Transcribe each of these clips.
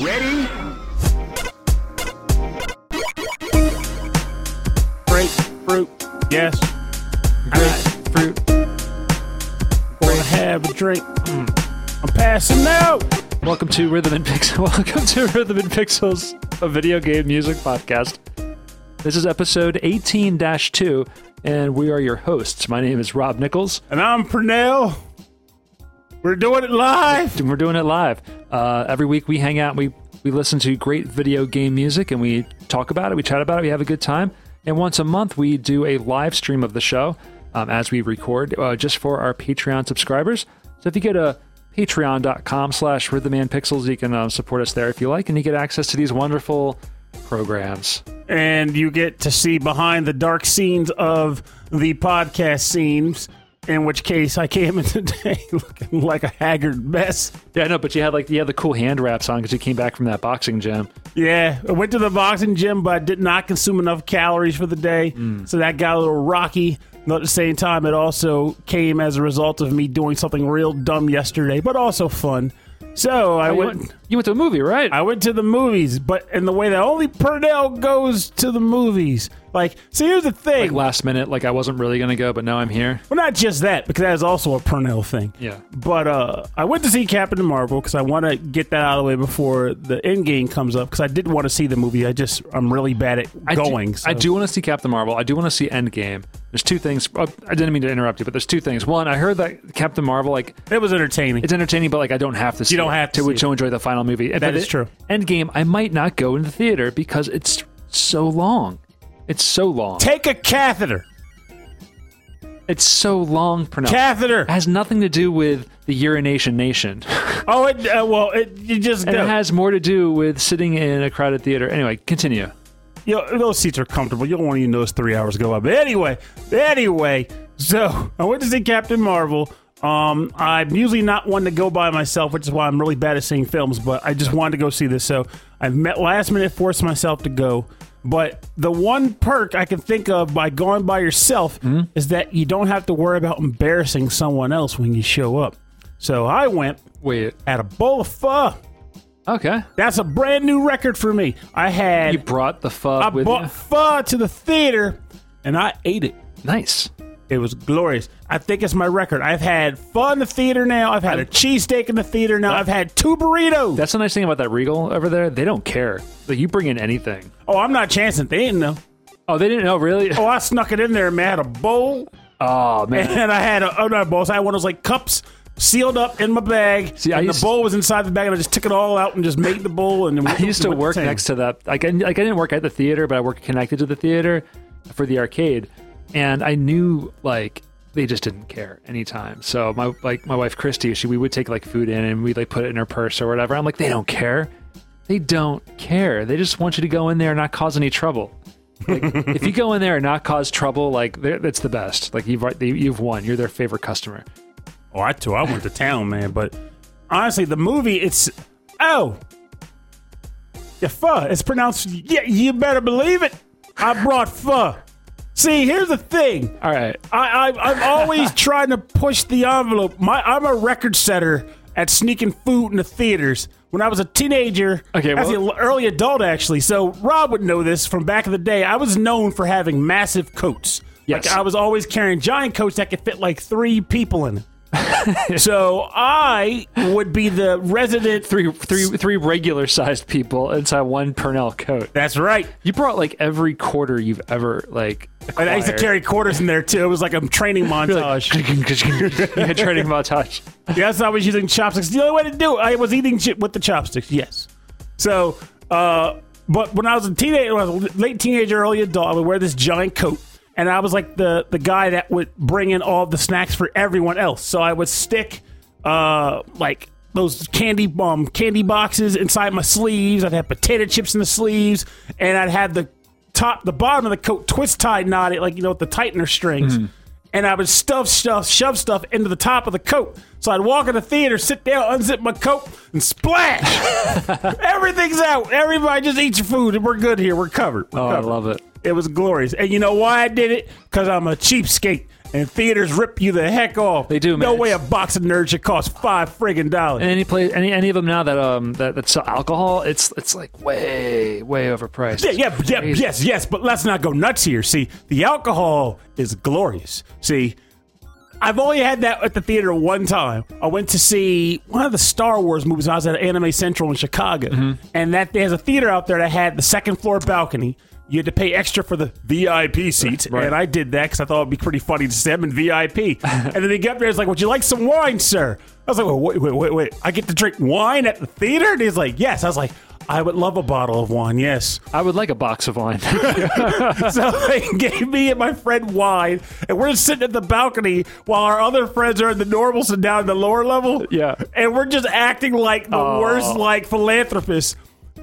Ready? Grapefruit, yes. Grapefruit. Wanna have a drink? Mm. I'm passing out. Welcome to Rhythm and Pixels. Welcome to Rhythm and Pixels, a video game music podcast. This is episode 18-2, and we are your hosts. My name is Rob Nichols, And I'm Pernell. We're doing it live. we're doing it live. Uh, every week we hang out, and we we listen to great video game music, and we talk about it, we chat about it, we have a good time. And once a month, we do a live stream of the show um, as we record, uh, just for our Patreon subscribers. So if you go to patreon.com slash rhythmandpixels, you can uh, support us there if you like, and you get access to these wonderful programs. And you get to see behind the dark scenes of the podcast scenes. In which case, I came in today looking like a haggard mess. Yeah, I know, but you had like you had the cool hand wraps on because you came back from that boxing gym. Yeah, I went to the boxing gym, but I did not consume enough calories for the day. Hmm. So that got a little rocky. But at the same time, it also came as a result of me doing something real dumb yesterday, but also fun. So I You went, went, you went to a movie, right? I went to the movies, but in the way that only Purnell goes to the movies. Like, so here's the thing. like last minute, like I wasn't really gonna go, but now I'm here. well, not just that, because that is also a Purnell thing. Yeah. But uh, I went to see Captain Marvel because I want to get that out of the way before the end game comes up. Because I did want to see the movie. I just I'm really bad at I going. Do, so. I do want to see Captain Marvel. I do want to see Endgame. There's two things. oh, I didn't mean to interrupt you, but there's two things. One, I heard that Captain Marvel, like It was entertaining. it's entertaining, but like I don't have to. See You don't have to to, enjoy the final movie. That is true. Endgame, I might not go in the theater because it's so long. It's so long. Take a catheter. It's so long. Pronounced. Catheter. It has nothing to do with the urination nation. Oh, it, uh, well, it, you just it has more to do with sitting in a crowded theater. Anyway, continue. you know, those seats are comfortable. You don't want to even those three hours go up. But anyway, anyway, so I went to see Captain Marvel. Um, I'm usually not one to go by myself, which is why I'm really bad at seeing films. But I just wanted to go see this, so I met last minute forced myself to go. But the one perk I can think of by going by yourself is that you don't have to worry about embarrassing someone else when you show up. So I went, Wait. had a bowl of pho. Okay. That's a brand new record for me. I had You brought the pho I with bought you. pho to the theater and I ate it. Nice. It was glorious. I think it's my record. I've had fun in the theater now. I've had a cheesesteak in the theater now. I've had two burritos. That's the nice thing about that Regal over there. They don't care. Like you bring in anything. oh, I'm not chancing. They didn't know. Oh, they didn't know really. Oh, I snuck it in there, man. I had a bowl Oh man. and I had a, oh, not bowls. I had one of those like cups sealed up in my bag. See, I and used- the bowl was inside the bag and I just took it all out and just made the bowl. And then I used to work next to that. Like I, like I didn't work at the theater, but I worked connected to the theater for the arcade, and I knew like they just didn't care anytime. So my like my wife Christy, she we would take like food in and we'd like put it in her purse or whatever. I'm like, they don't care. They don't care. They just want you to go in there and not cause any trouble. Like, if you go in there and not cause trouble, like that's the best. Like you've you've won. You're their favorite customer. Oh, I too. I went to town, man. But honestly, the movie, it's oh, yeah, pho. It's pronounced. Yeah, you better believe it. I brought pho. See, here's the thing. All right. I, I I'm always trying to push the envelope. My I'm a record setter at sneaking food in the theaters. When I was a teenager, Okay, as well- an early adult actually. So Rob would know this from back in the day. I was known for having massive coats. Yes. Like I was always carrying giant coats that could fit like three people in it. so I would be the resident. Three three three regular sized people inside one Purnell coat. That's right. You brought like every quarter you've ever like. And I used to carry quarters in there too. It was like a training You're like, montage. yeah, training montage. Yes, I was using chopsticks. The only way to do it, I was eating shit with the chopsticks. Yes. So, uh, but when I was a teenager, when I was a late teenager, early adult, I would wear this giant coat, and I was like the the guy that would bring in all the snacks for everyone else. So I would stick, uh, like those candy um candy boxes inside my sleeves. I'd have potato chips in the sleeves, and I'd have the top, the bottom of the coat twist tied knotted, like you know with the tightener strings. And I would stuff stuff, shove stuff into the top of the coat. So I'd walk in the theater, sit down, unzip my coat, and splash. Everything's out. Everybody just eat your food, and we're good here. We're covered. We're Oh, I love it. It was glorious. And you know why I did it? Because I'm a cheapskate. and theaters rip you the heck off. They do, No way a box of nerds should cost five friggin' dollars. And any play any any of them now that um that, that sell alcohol, it's it's like way way overpriced. Yeah, yeah, yeah, yes, yes, but let's not go nuts here. See, the alcohol is glorious. See, I've only had that at the theater one time. I went to see one of the Star Wars movies. I was at Anime Central in Chicago, Mm-hmm. and that there's a theater out there that had the second floor balcony. You had to pay extra for the VIP seats, Right. and I did that because I thought it'd be pretty funny to see them in VIP. and then they get up there, it's like, "Would you like some wine, sir?" I was like, well, "Wait, wait, wait, wait! I get to drink wine at the theater?" And he's like, "Yes." I was like, "I would love a bottle of wine, yes." I would like a box of wine. So they gave me and my friend wine, and we're sitting at the balcony while our other friends are in the normals and down in the lower level. Yeah. and we're just acting like the worst, like philanthropists.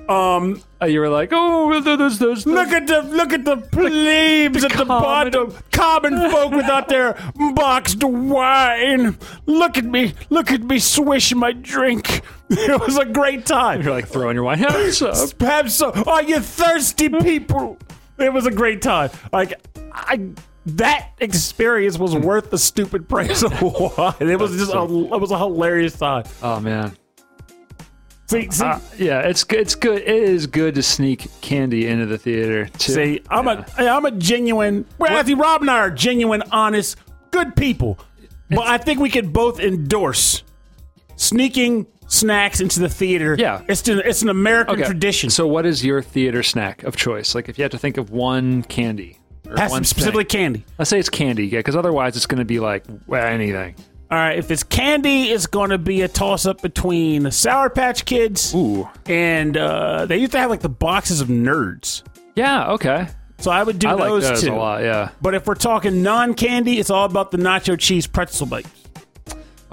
Um, Uh, you were like, oh, those those. look at the look at the plebes at the common- bottom, common folk without their boxed wine. Look at me, look at me swish my drink. It was a great time. You're like throwing your wine. Have some. Are you thirsty people? It was a great time. Like I, that experience was worth the stupid price of wine. It was just a, it was a hilarious time. Oh man. See, see, Uh, yeah, it's good. It's good. It is good to sneak candy into the theater. Too. see, I'm a I'm a genuine. Matthew Rob and I are genuine, honest, good people. But I think we could both endorse sneaking snacks into the theater. Yeah. it's an, it's an American Okay. tradition. So, what is your theater snack of choice? Like, if you had to think of one candy, or Has one specifically snack. candy. Let's say it's candy, yeah, because otherwise it's going to be like well, anything. All right, if it's candy, it's going to be a toss up between Sour Patch Kids Ooh, and uh, they used to have like the boxes of nerds. yeah, okay. So I would do I like those, those two. a lot. Yeah. But if we're talking non candy, it's all about the nacho cheese pretzel bites.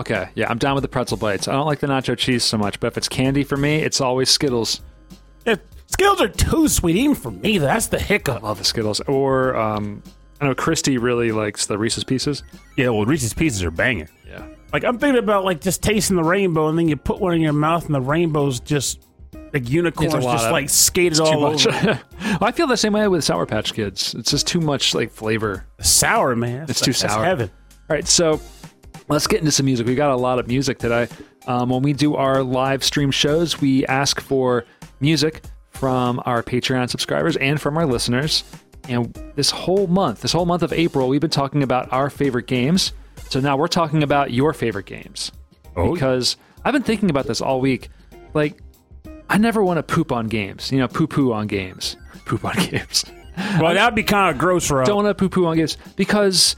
Okay. Yeah, I'm down with the pretzel bites. I don't like the nacho cheese so much, but if it's candy for me, it's always Skittles. Yeah, Skittles are too sweet, even for me. That's the hiccup. I Love the Skittles. Or um, I know Christy really likes the Reese's Pieces. Yeah, well, Reese's Pieces are banging. Like I'm thinking about like just tasting the rainbow, and then you put one in your mouth, and the rainbow's just like unicorns, lot just of- like skated Too all much. over. I feel the same way with Sour Patch Kids. It's just too much like flavor. sour, man. It's too sour. heaven. All right, so let's get into some music. We got a lot of music today. Um, when we do our live stream shows, we ask for music from our Patreon subscribers and from our listeners. And this whole month, this whole month of April, we've been talking about our favorite games. So now we're talking about your favorite games. Oh, because I've been thinking about this all week. Like, I never want to poop on games. You know, poo poo on games. Poop on games. Well, that'd be kind of gross for us. don't want to poo poo on games because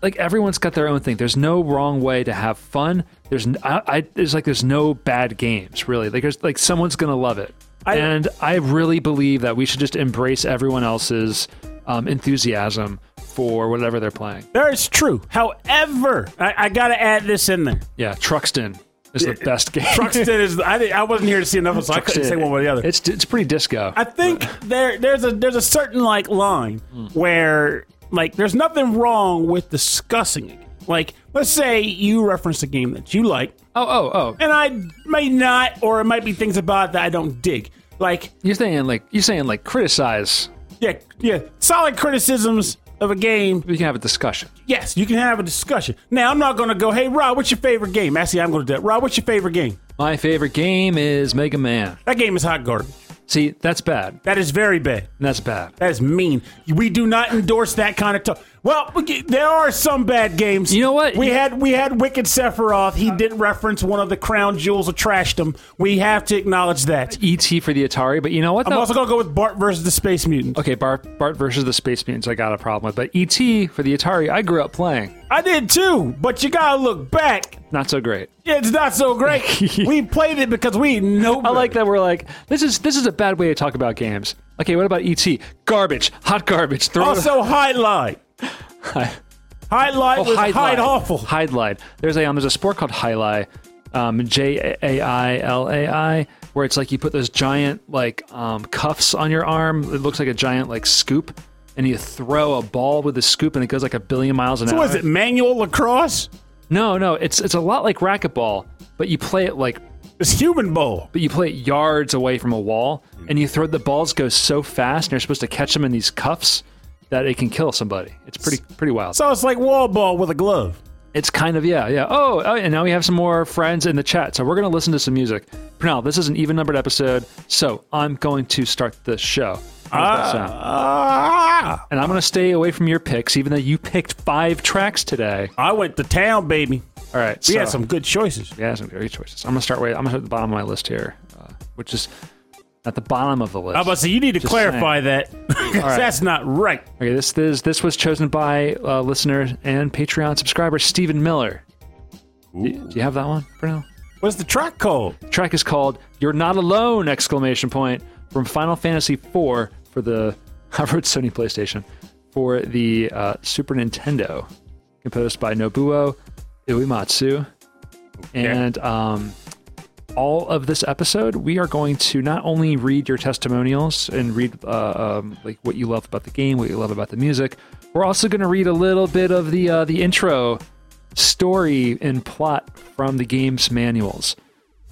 like everyone's got their own thing. There's no wrong way to have fun. There's I, I there's like there's no bad games really. Like there's like someone's gonna love it, I- and I really believe that we should just embrace everyone else's um, enthusiasm for whatever they're playing. That is true. However, I, I got to add this in there. Yeah, Truxton is the best game. Truxton is. I, I wasn't here to see enough, of it, so I couldn't say one way or the other. It's it's pretty disco. I think there there's a there's a certain like line hmm. where like there's nothing wrong with discussing it. Like let's say you reference a game that you like, oh oh oh. and I may not, or it might be things about it that I don't dig. Like You're saying like you're saying like criticize. yeah, yeah, solid criticisms of a game. We can have a discussion. Yes, you can have a discussion. Now I'm not going to go, hey Rob, what's your favorite game? Actually, I'm going to do that. Rob, what's your favorite game? My favorite game is Mega Man. That game is hot garbage. See, that's bad. That is very bad. That's bad. That is mean. We do not endorse that kind of talk. Well, there are some bad games. You know what? We had we had Wicked Sephiroth. He did reference one of the crown jewels of trashdom. We have to acknowledge that. ET for the Atari, but you know what? I'm though? also gonna go with Bart versus the Space Mutants. okay, Bart, Bart versus the Space Mutants, I got a problem with. But ET for the Atari, I grew up playing. I did too, but you gotta look back. Not so great. Yeah, It's not so great. we played it because we know. I like that we're like this is this is a bad way to talk about games. Okay, what about ET? Garbage, hot garbage. Throw it Also, highlight. Highlight was Hide hide awful. Hide Light. There's a um, there's a sport called Highlight, um, J A I L A I, where it's like you put those giant like um, cuffs on your arm. It looks like a giant like scoop, and you throw a ball with the scoop, and it goes like a billion miles an hour. What is it? Manual lacrosse? No, no, it's it's a lot like racquetball, but you play it like It's human bowl. but you play it yards away from a wall, and you throw the balls go so fast, and you're supposed to catch them in these cuffs, that it can kill somebody. It's pretty pretty wild. So it's like wall ball with a glove. It's kind of yeah, yeah. Oh, oh, and now we have some more friends in the chat. So we're gonna listen to some music. Now, this is an even numbered episode, so I'm going to start the show. How does that sound? Ah, And I'm gonna stay away from your picks, even though you picked five tracks today. I went to town, baby. All right, We so, had some good choices. yeah, some great choices. I'm gonna start way. I'm gonna start at the bottom of my list here, uh, which is at the bottom of the list. I was about to say, you need to Just clarify that. 'Cause That's not right. Okay, this this this was chosen by uh, listener and Patreon subscriber Stephen Miller. Do, do you have that one, Bruno? What's the track called? The track is called "You're Not Alone!" exclamation point from Final Fantasy IV for the I wrote Sony PlayStation for the uh, Super Nintendo, composed by Nobuo Uematsu. And um, all of this episode, we are going to not only read your testimonials and read uh, um, like what you love about the game, what you love about the music. We're also going to read a little bit of the uh, the intro story and plot from the game's manuals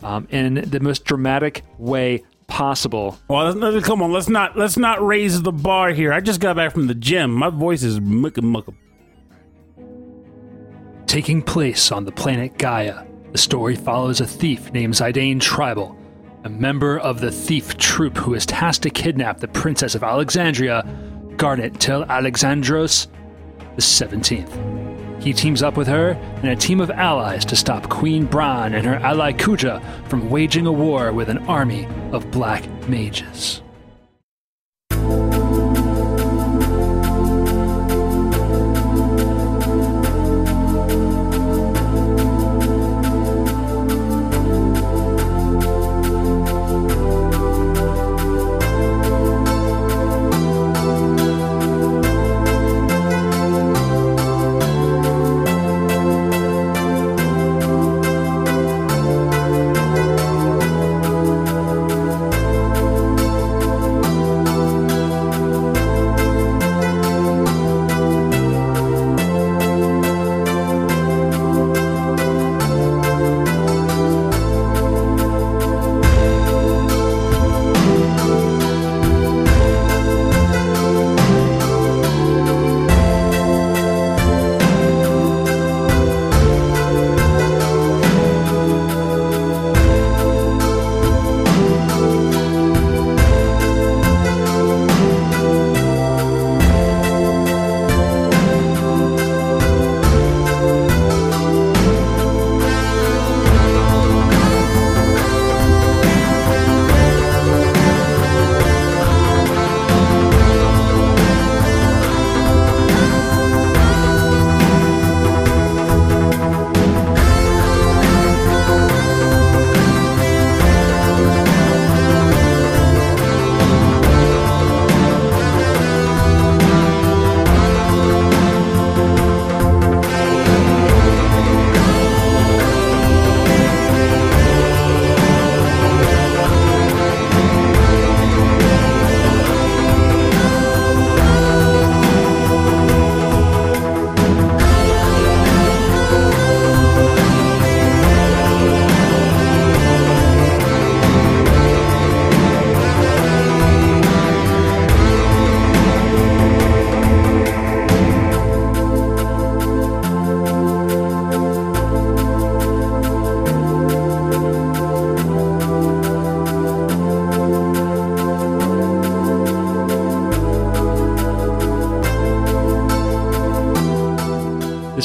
um, in the most dramatic way possible. Well, come on. Let's not let's not raise the bar here. I just got back from the gym. My voice is mucka mucka. Taking place on the planet Gaia, the story follows a thief named Zidane Tribal, a member of the thief troop who is tasked to kidnap the Princess of Alexandria, Garnet Til Alexandros the 17th. He teams up with her and a team of allies to stop Queen Brahne and her ally Kuja from waging a war with an army of black mages.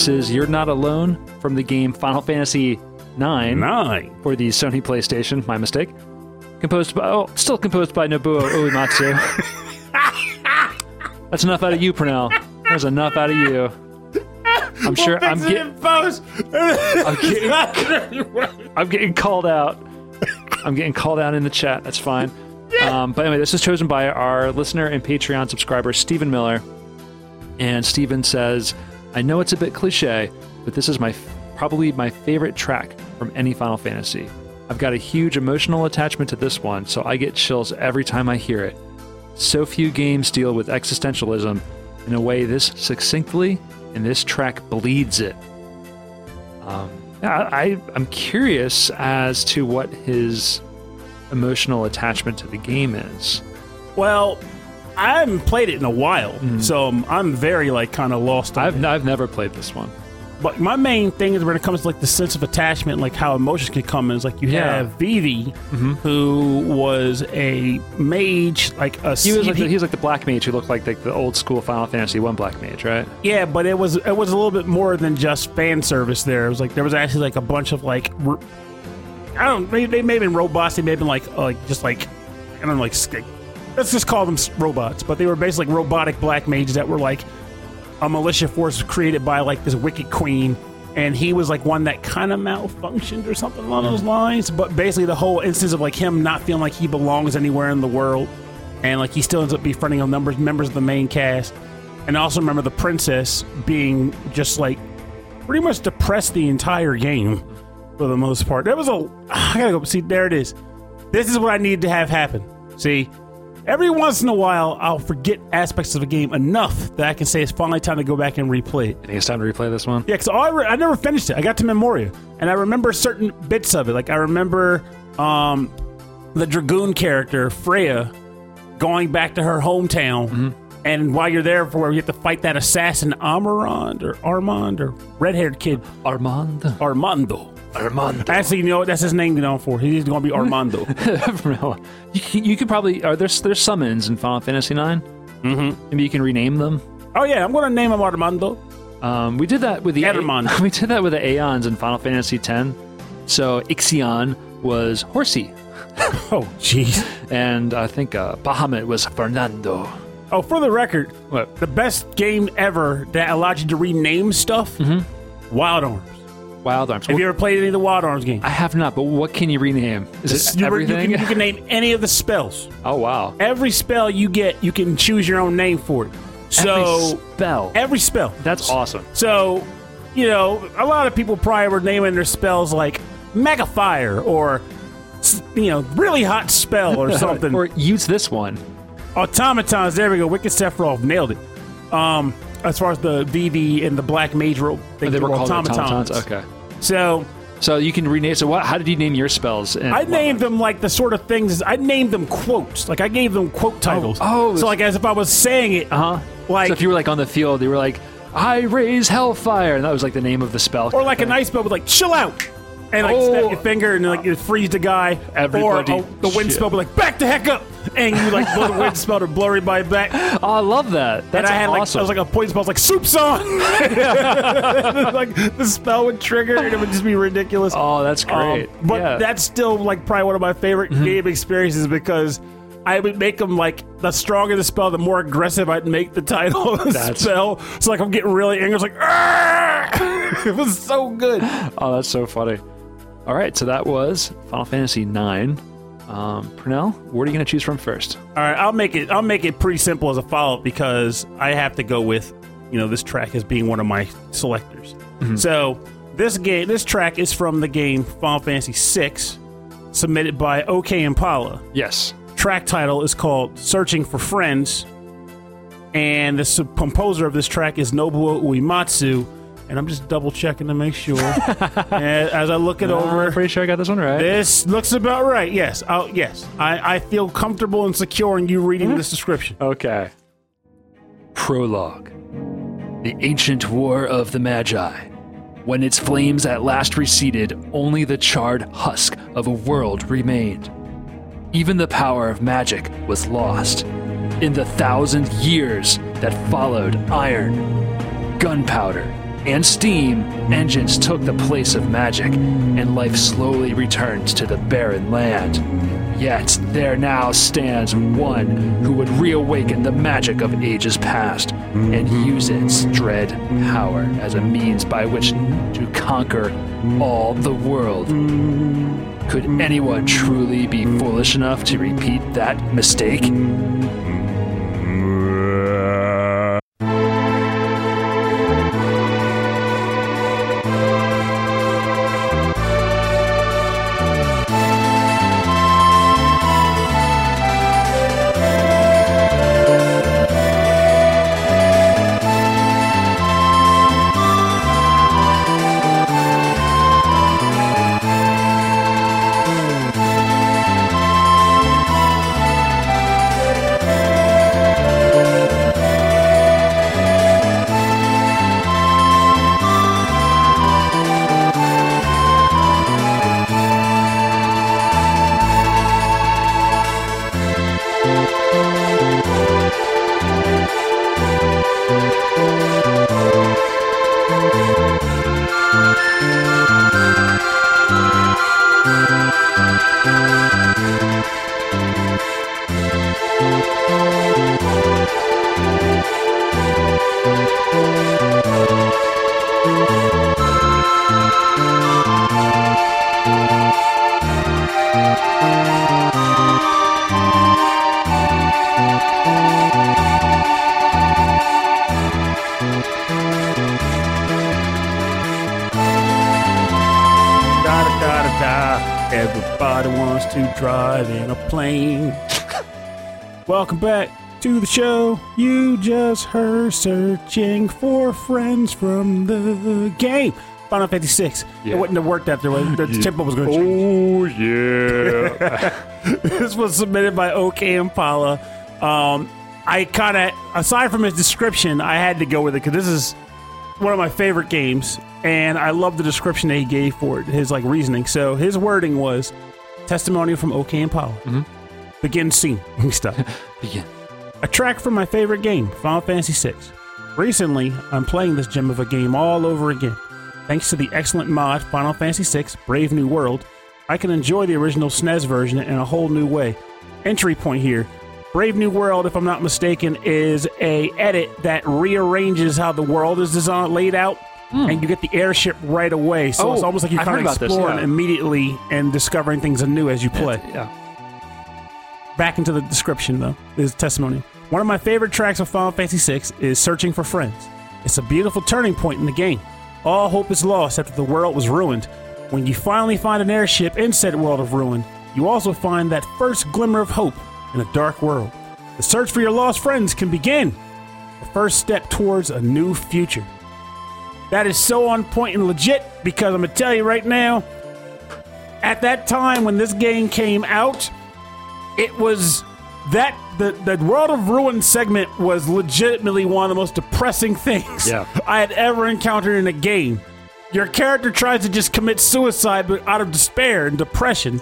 This is You're Not Alone from the game Final Fantasy IX Nine. for the Sony PlayStation. My mistake. Composed by, oh, still composed by Nobuo Uematsu. That's enough out of you, Purnell. That's enough out of you. I'm sure I'm, get, I'm, getting, I'm getting called out. I'm getting called out in the chat. That's fine. Um, but anyway, this is chosen by our listener and Patreon subscriber, Stephen Miller. And Stephen says, I know it's a bit cliche, but this is my probably my favorite track from any Final Fantasy. I've got a huge emotional attachment to this one, so I get chills every time I hear it. So few games deal with existentialism in a way this succinctly, and this track bleeds it. Um, I, I'm curious as to what his emotional attachment to the game is. Well, I haven't played it in a while, so I'm, very like kind of lost. On I've it. I've never played this one. But my main thing is when it comes to like the sense of attachment, like how emotions can come in, is like you Yeah. Mm-hmm. have Vivi, who was a mage, like a He was like he- the, he was like the black mage who looked like the, the old school Final Fantasy One black mage, right? Yeah, but it was it was a little bit more than just fan service. There, it was like there was actually like a bunch of like I don't they, they may have been robots. They may have been like uh, like just like I don't know like sk- let's just call them robots. But they were basically like robotic black mages that were like a militia force created by like this wicked queen. And he was like one that kind of malfunctioned or something along those mm. lines. But basically, the whole instance of like him not feeling like he belongs anywhere in the world, and like he still ends up befriending a number members of the main cast. And I also remember the princess being just like pretty much depressed the entire game for the most part. There was a I gotta go see there it is. This is what I need to have happen. See, every once in a while I'll forget aspects of a game enough that I can say it's finally time to go back and replay it. I think it's time to replay this one. Yeah, because I, re- I never finished it. I got to Memoria, and I remember certain bits of it. Like I remember um, the Dragoon character Freya going back to her hometown, and while you're there, for you have to fight that assassin Amarond or Armand or red-haired kid Armand. Armando. Armand. Actually, you know what? That's his name going for. He's going to be Armando. you, can- you could probably are there's there's summons in Final Fantasy 9 Mm-hmm. Maybe you can rename them. oh yeah, I'm going to name him Armando. Um, we did that with the Eidolons. we did that with the Aeons in Final Fantasy X. So Ixion was Horsey, Oh jeez. and I think uh, Bahamut was Fernando. Oh, for the record, What? the best game ever that allowed you to rename stuff. Wild Arms. Wild Arms. Have you ever played any of the Wild Arms games? I have not, but what can you rename? Is it You- everything? You can, you can name any of the spells. oh wow! Every spell you get, you can choose your own name for it. So Every spell. every spell. That's awesome. So, you know, a lot of people probably were naming their spells like Mega Fire or, you know, really hot spell or something. or use this one. Automatons. There we go. Wicked Sephiroth nailed it. Um, as far as the Vivi and the Black Mage ro- they, They were called automatons. automatons. Okay. So So you can rename. So what? How did you name your spells? in- I named them like the sort of things. I named them quotes. Like I gave them quote titles. oh, so like as if I was saying it. Uh huh. Like so if you were like on the field, you were like, "I raise hellfire," and that was like the name of the spell. or like a nice spell with like chill out. And like Oh. snap your finger and like it frees the guy. Everybody or oh, the wind chill. spell would like back the heck up, and you like blow the wind spell to blow everybody back. oh, I love that. And That's I had like. I was like a point spell, I was like soup's on. like the spell would trigger and it would just be ridiculous. oh, that's Um, great. but yeah. Mm-hmm. that's still like probably one of my favorite game experiences because I would make them like the stronger the spell, the more aggressive I'd make the title of the That's- spell. So like I'm getting really angry. It's like, it was so good. oh, that's so funny. All right, so that was Final Fantasy IX. Um, Pernell, what are you going to choose from first? All right, I'll make it. I'll make it pretty simple as a follow up because I have to go with, you know, this track as being one of my selectors. So this game, this track is from the game Final Fantasy VI, submitted by OK Impala. Yes. track title is called Searching for Friends. And the composer of this track is Nobuo Uematsu. And I'm just double checking to make sure. and as I look it over I'm pretty sure I got this one right. this looks about right. Yes. i yes. I, I feel comfortable and secure in you reading mm-hmm. this description. Okay. Prologue The Ancient War of the Magi. When its flames at last receded, only the charred husk of a world remained. Even the power of magic was lost. In the thousand years that followed, iron, gunpowder, and steam engines took the place of magic, and life slowly returned to the barren land. Yet there now stands one who would reawaken the magic of ages past and use its dread power as a means by which to conquer all the world. Could anyone truly be foolish enough to repeat that mistake? Welcome back to the show. You just heard searching for friends from the game. Final Fantasy VI. Yeah. It wouldn't have worked after the tempo was going to change. Oh yeah. this was submitted by OK Impala. Um, I kind of, aside from his description, I had to go with it because this is one of my favorite games, and I love the description that he gave for it, his like reasoning. So his wording was testimonial from OK Impala. Begin scene. Stop. Begin. A track from my favorite game, Final Fantasy VI. Recently, I'm playing this gem of a game all over again. Thanks to the excellent mod Final Fantasy VI Brave New World, I can enjoy the original SNES version in a whole new way. Entry point here. Brave New World, if I'm not mistaken, is a edit that rearranges how the world is designed, laid out, hmm. and you get the airship right away. So. Oh, it's almost like you're kind of about this, exploring yeah. immediately and discovering things anew as you play. Yeah. Back into the description, though, is testimony. One of my favorite tracks of Final Fantasy VI is Searching for Friends. It's a beautiful turning point in the game. All hope is lost after the world was ruined. When you finally find an airship in said world of ruin, you also find that first glimmer of hope in a dark world. The search for your lost friends can begin. The first step towards a new future. That is so on point and legit because I'm to tell you right now, at that time when this game came out, it was that the the World of Ruin segment was legitimately one of the most depressing things Yeah. I had ever encountered in a game. Your character tries to just commit suicide, but out of despair and depression,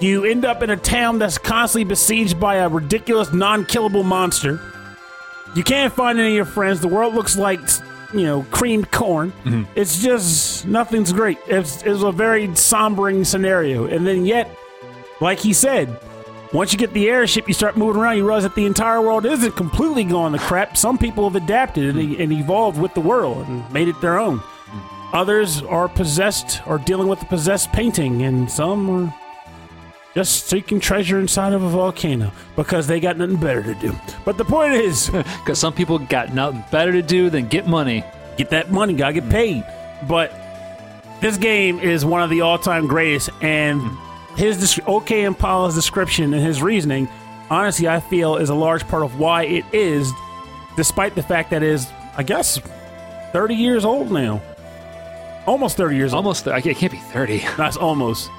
you end up in a town that's constantly besieged by a ridiculous, non-killable monster. You can't find any of your friends. The world looks like you know creamed corn. Mm-hmm. It's just nothing's great. It's, it's a very sombering scenario, and then yet, like he said, once you get the airship, you start moving around, you realize that the entire world isn't completely gone to crap. Some people have adapted and, and evolved with the world and made it their own. Others are possessed or dealing with the possessed painting, and some are just seeking treasure inside of a volcano because they got nothing better to do. But the point is, Because some people got nothing better to do than get money. get that money, gotta get paid. But this game is one of the all-time greatest, and hmm. His OK Impala's description and his reasoning, honestly, I feel is a large part of why it is, despite the fact that it is, I guess, thirty years old now, almost thirty years old. Almost, I can't be 30. That's almost.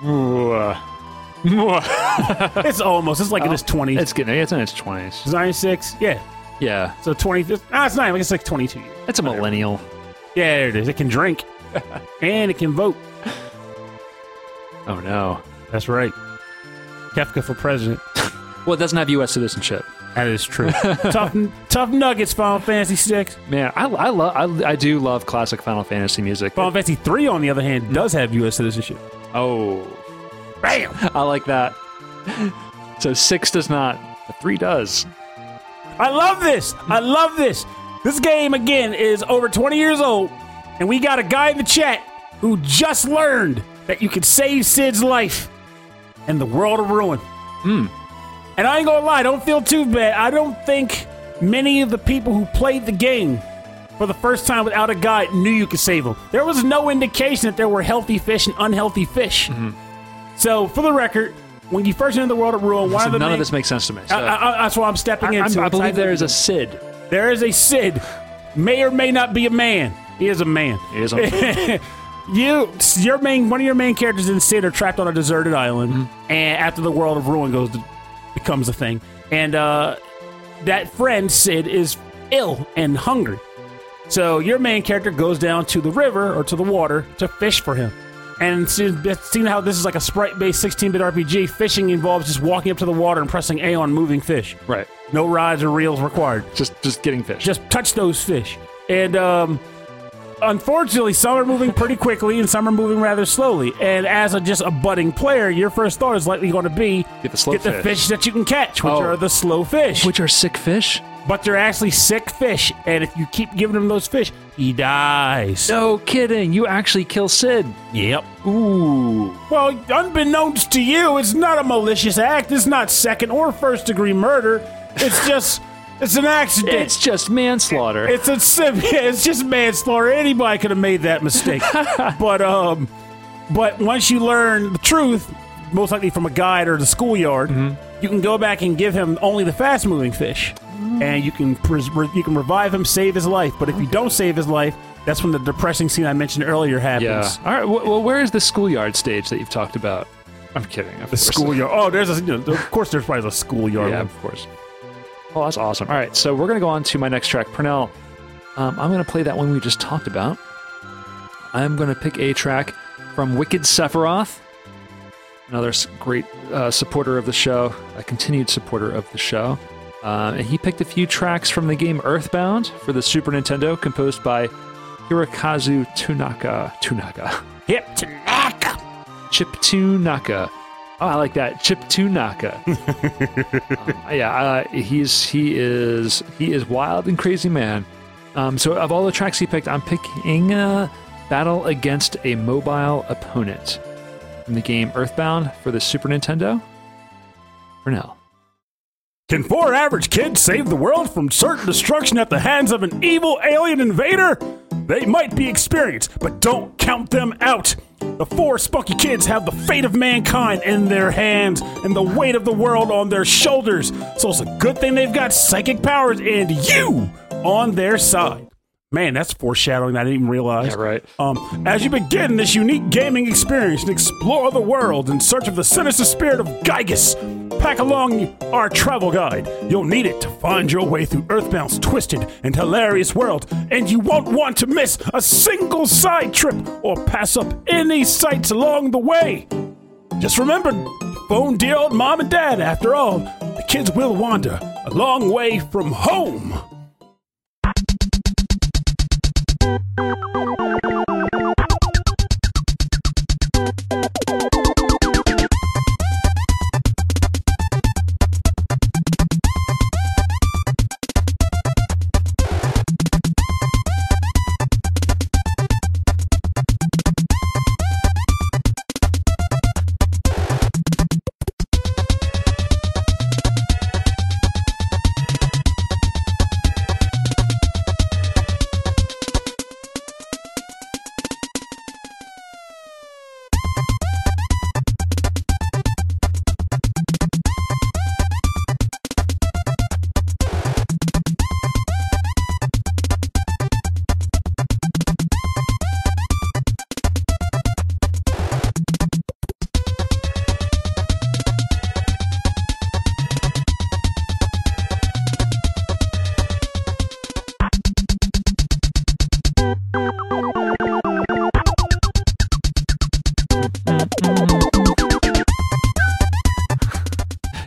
It's almost. It's like in his twenties. It's getting, it's in its 20s. 96? yeah. Yeah. So twenty. Ah, it's not. I guess like twenty-two years. It's a millennial. Yeah, there it is. It can drink, and it can vote. Oh, no. That's right. Kefka for president. Well, it doesn't have U.S. citizenship. That is true. tough, tough nuggets. Final Fantasy six. Man, I, I, lo- I, I do love classic Final Fantasy music. Final Fantasy three, on the other hand, does have U.S. citizenship. Oh, Bam! I like that. So six does not, but three does. I love this. I love this. This game again is over 20 years old, and we got a guy in the chat who just learned that you can save Cid's life in the world of ruin. Hmm. And I ain't gonna lie, don't feel too bad. I don't think many of the people who played the game for the first time without a guide knew you could save them. There was no indication that there were healthy fish and unhealthy fish. Mm-hmm. So, for the record, when you first enter the world of ruin, one So of the none main- of this makes sense to me. So I, I, that's why I'm stepping I, into. I it. believe there is a Cid. there is a Cid, may or may not be a man. He is a man. He is a- You, your main, one of your main characters in Cid are trapped on a deserted island, Mm-hmm. and after the world of ruin goes, becomes a thing, and uh, that friend Cid is ill and hungry. So your main character goes down to the river or to the water to fish for him. And seeing seeing how this is like a sprite-based 16-bit RPG, fishing involves just walking up to the water and pressing A on moving fish. right. No rods or reels required Just just getting fish. just touch those fish. And um, unfortunately, some are moving pretty quickly and some are moving rather slowly. And as a just a budding player, your first thought is likely going to be Get the slow get the fish. fish that you can catch, which Oh. are the slow fish. which are sick fish. but they're actually sick fish, and if you keep giving him those fish, he dies. No kidding. You actually kill Cid. Yep. Ooh. Well, unbeknownst to you, it's not a malicious act. It's not second or first degree murder. It's just it's an accident. It's just manslaughter. It's a it's just manslaughter. Anybody could have made that mistake. but um, but once you learn the truth, most likely from a guide or the schoolyard. Mm-hmm. You can go back and give him only the fast moving fish, and you can pres- re- you can revive him, save his life. But if you don't save his life, that's when the depressing scene I mentioned earlier happens. Yeah. All right. wh- Well, where is the schoolyard stage that you've talked about? I'm kidding. Of The course. schoolyard. Oh, there's a. You know, of course, there's probably a schoolyard. Yeah, one. of course. Oh, that's awesome. All right, so we're going to go on to my next track. Purnell, um, I'm going to play that one we just talked about. I'm going to pick a track from Wicked Sephiroth, another great uh, supporter of the show, a continued supporter of the show. Uh, and he picked a few tracks from the game Earthbound for the Super Nintendo, composed by Hirokazu Tanaka. Tanaka. Hip Tanaka! Chip Tanaka. Oh, I like that. Chip Tanaka. um, yeah, uh, he's he is he is wild and crazy man. Um, so of all the tracks he picked, I'm picking uh, Battle Against a Mobile Opponent from the game Earthbound for the Super Nintendo. For now. Can four average kids save the world from certain destruction at the hands of an evil alien invader? They might be experienced, but don't count them out. The four spunky kids have the fate of mankind in their hands and the weight of the world on their shoulders. So it's a good thing they've got psychic powers and you on their side. Man, that's foreshadowing I didn't even realize. Yeah, right. Um, as you begin this unique gaming experience and explore the world in search of the sinister spirit of Giygas, pack along our travel guide. You'll need it to find your way through Earthbound's twisted and hilarious world, and you won't want to miss a single side trip or pass up any sights along the way. Just remember, phone dear old mom and dad. After all, the kids will wander a long way from home. Música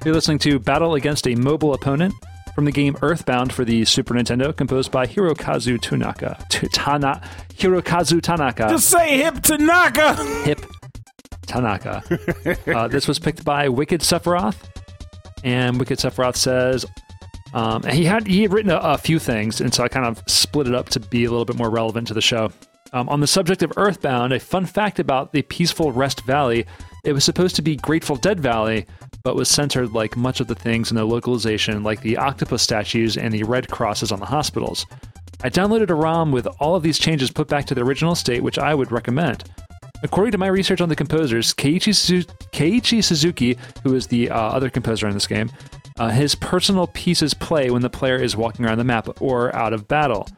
You're listening to Battle Against a Mobile Opponent from the game Earthbound for the Super Nintendo, composed by Hirokazu Tanaka. Tana, Hirokazu Tanaka. Just say hip Tanaka. Hip Tanaka. uh, this was picked by Wicked Sephiroth, and Wicked Sephiroth says um, and he had he had written a, a few things, and so I kind of split it up to be a little bit more relevant to the show. Um, on the subject of Earthbound, a fun fact about the peaceful Rest Valley: it was supposed to be Grateful Dead Valley, but was centered like much of the things in the localization, like the octopus statues and the red crosses on the hospitals. I downloaded a ROM with all of these changes put back to the original state, which I would recommend. According to my research on the composers, Keiichi, Keiichi Suzuki, who is the uh, other composer in this game, uh, his personal pieces play when the player is walking around the map or out of battle.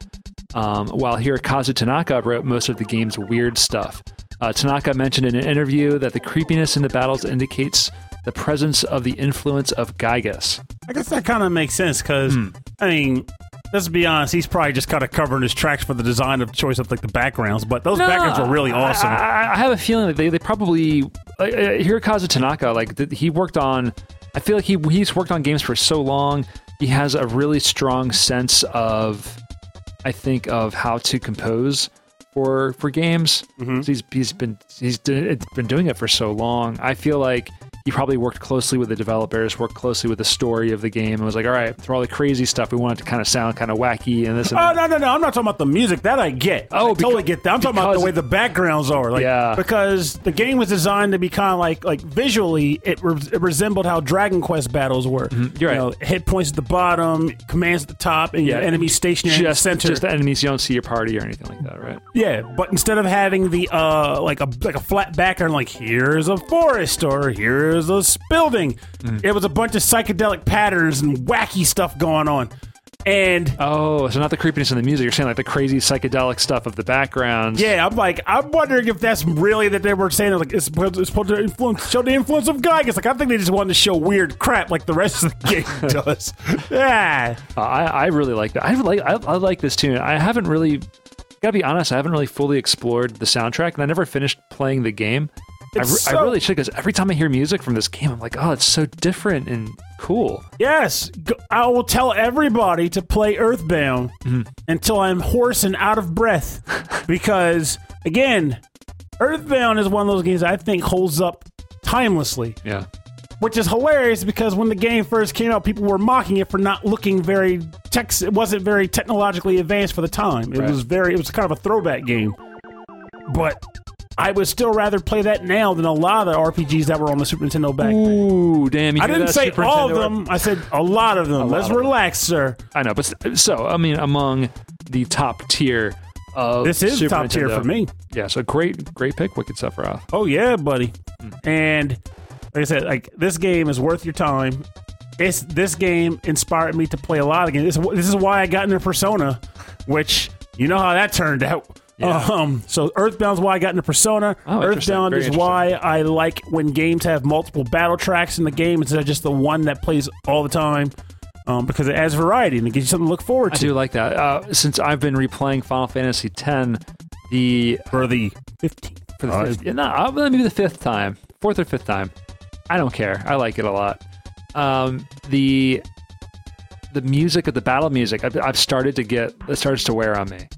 Um, while Hirokazu Tanaka wrote most of the game's weird stuff. Uh, Tanaka mentioned in an interview that the creepiness in the battles indicates the presence of the influence of Giygas. I guess that kind of makes sense because I mean, let's be honest, he's probably just kind of covering his tracks for the design of choice of like the backgrounds, but those backgrounds are really awesome. I, I have a feeling that they, they probably uh, Hirokazu Tanaka like th- he worked on. I feel like he he's worked on games for so long. He has a really strong sense of, I think, of how to compose for for games. Mm-hmm. He's he's been he's been doing it for so long. I feel like he probably worked closely with the developers, worked closely with the story of the game, and was like, all right, for all the crazy stuff, we want it to kind of sound kind of wacky and this and Oh that. no no no! I'm not talking about the music that I get. Oh, I totally get that. I'm talking about the way the backgrounds are. Like, Yeah. because the game was designed to be kind of like like visually, it, re- it resembled how Dragon Quest battles were. Mm-hmm. you're You right. know, hit points at the bottom, commands at the top, and your enemy stationary in the just, center. just the enemies. You don't see your party or anything like that, right? Yeah, but instead of having the uh like a like a flat background, like here's a forest or here's a s- building, Mm. it was a bunch of psychedelic patterns and wacky stuff going on, and Oh, so not the creepiness in the music. You're saying like the crazy psychedelic stuff of the backgrounds. yeah, I'm like I'm wondering if that's really that they were saying like it's supposed, it's supposed to influence show the influence of Giygas. Like I think they just wanted to show weird crap like the rest of the game does. Yeah, Uh, I, I really like that. I like I, I like this tune. I haven't really gotta be honest. I haven't really fully explored the soundtrack, and I never finished playing the game. I, re- I really should because every time I hear music from this game, I'm like, oh, it's so different and cool. Yes, I will tell everybody to play Earthbound mm-hmm. until I'm hoarse and out of breath. because, again, Earthbound is one of those games I think holds up timelessly, Yeah, which is hilarious because when the game first came out, people were mocking it for not looking very tech. It wasn't very technologically advanced for the time. It Right. was very. It was kind of a throwback game, but. I would still rather play that now than a lot of the RPGs that were on the Super Nintendo back then. Ooh, damn! You I didn't say Super all of Nintendo? them. I said a lot of them. Let's of them. relax, sir. I know, but so I mean, among the top tier of This is Super top tier for me. Yeah, so great, great pick, Wicked Sephiroth. Oh yeah, buddy. Hmm. And like I said, like this game is worth your time. It's this game inspired me to play a lot of games. This, this is why I got into Persona, which you know how that turned out. Yeah. Um, so Earthbound's why I got into Persona. Oh. Earthbound is why I like when games have multiple battle tracks in the game instead of just the one that plays all the time. Um, because it adds variety and it gives you something to look forward to. I do like that. Uh, since I've been replaying Final Fantasy X, the for the 15th. for the Uh, fifth, yeah, no, maybe the fifth time, fourth or fifth time. I don't care. I like it a lot. Um, the the music of the battle music, I've, I've started to get it starts to wear on me,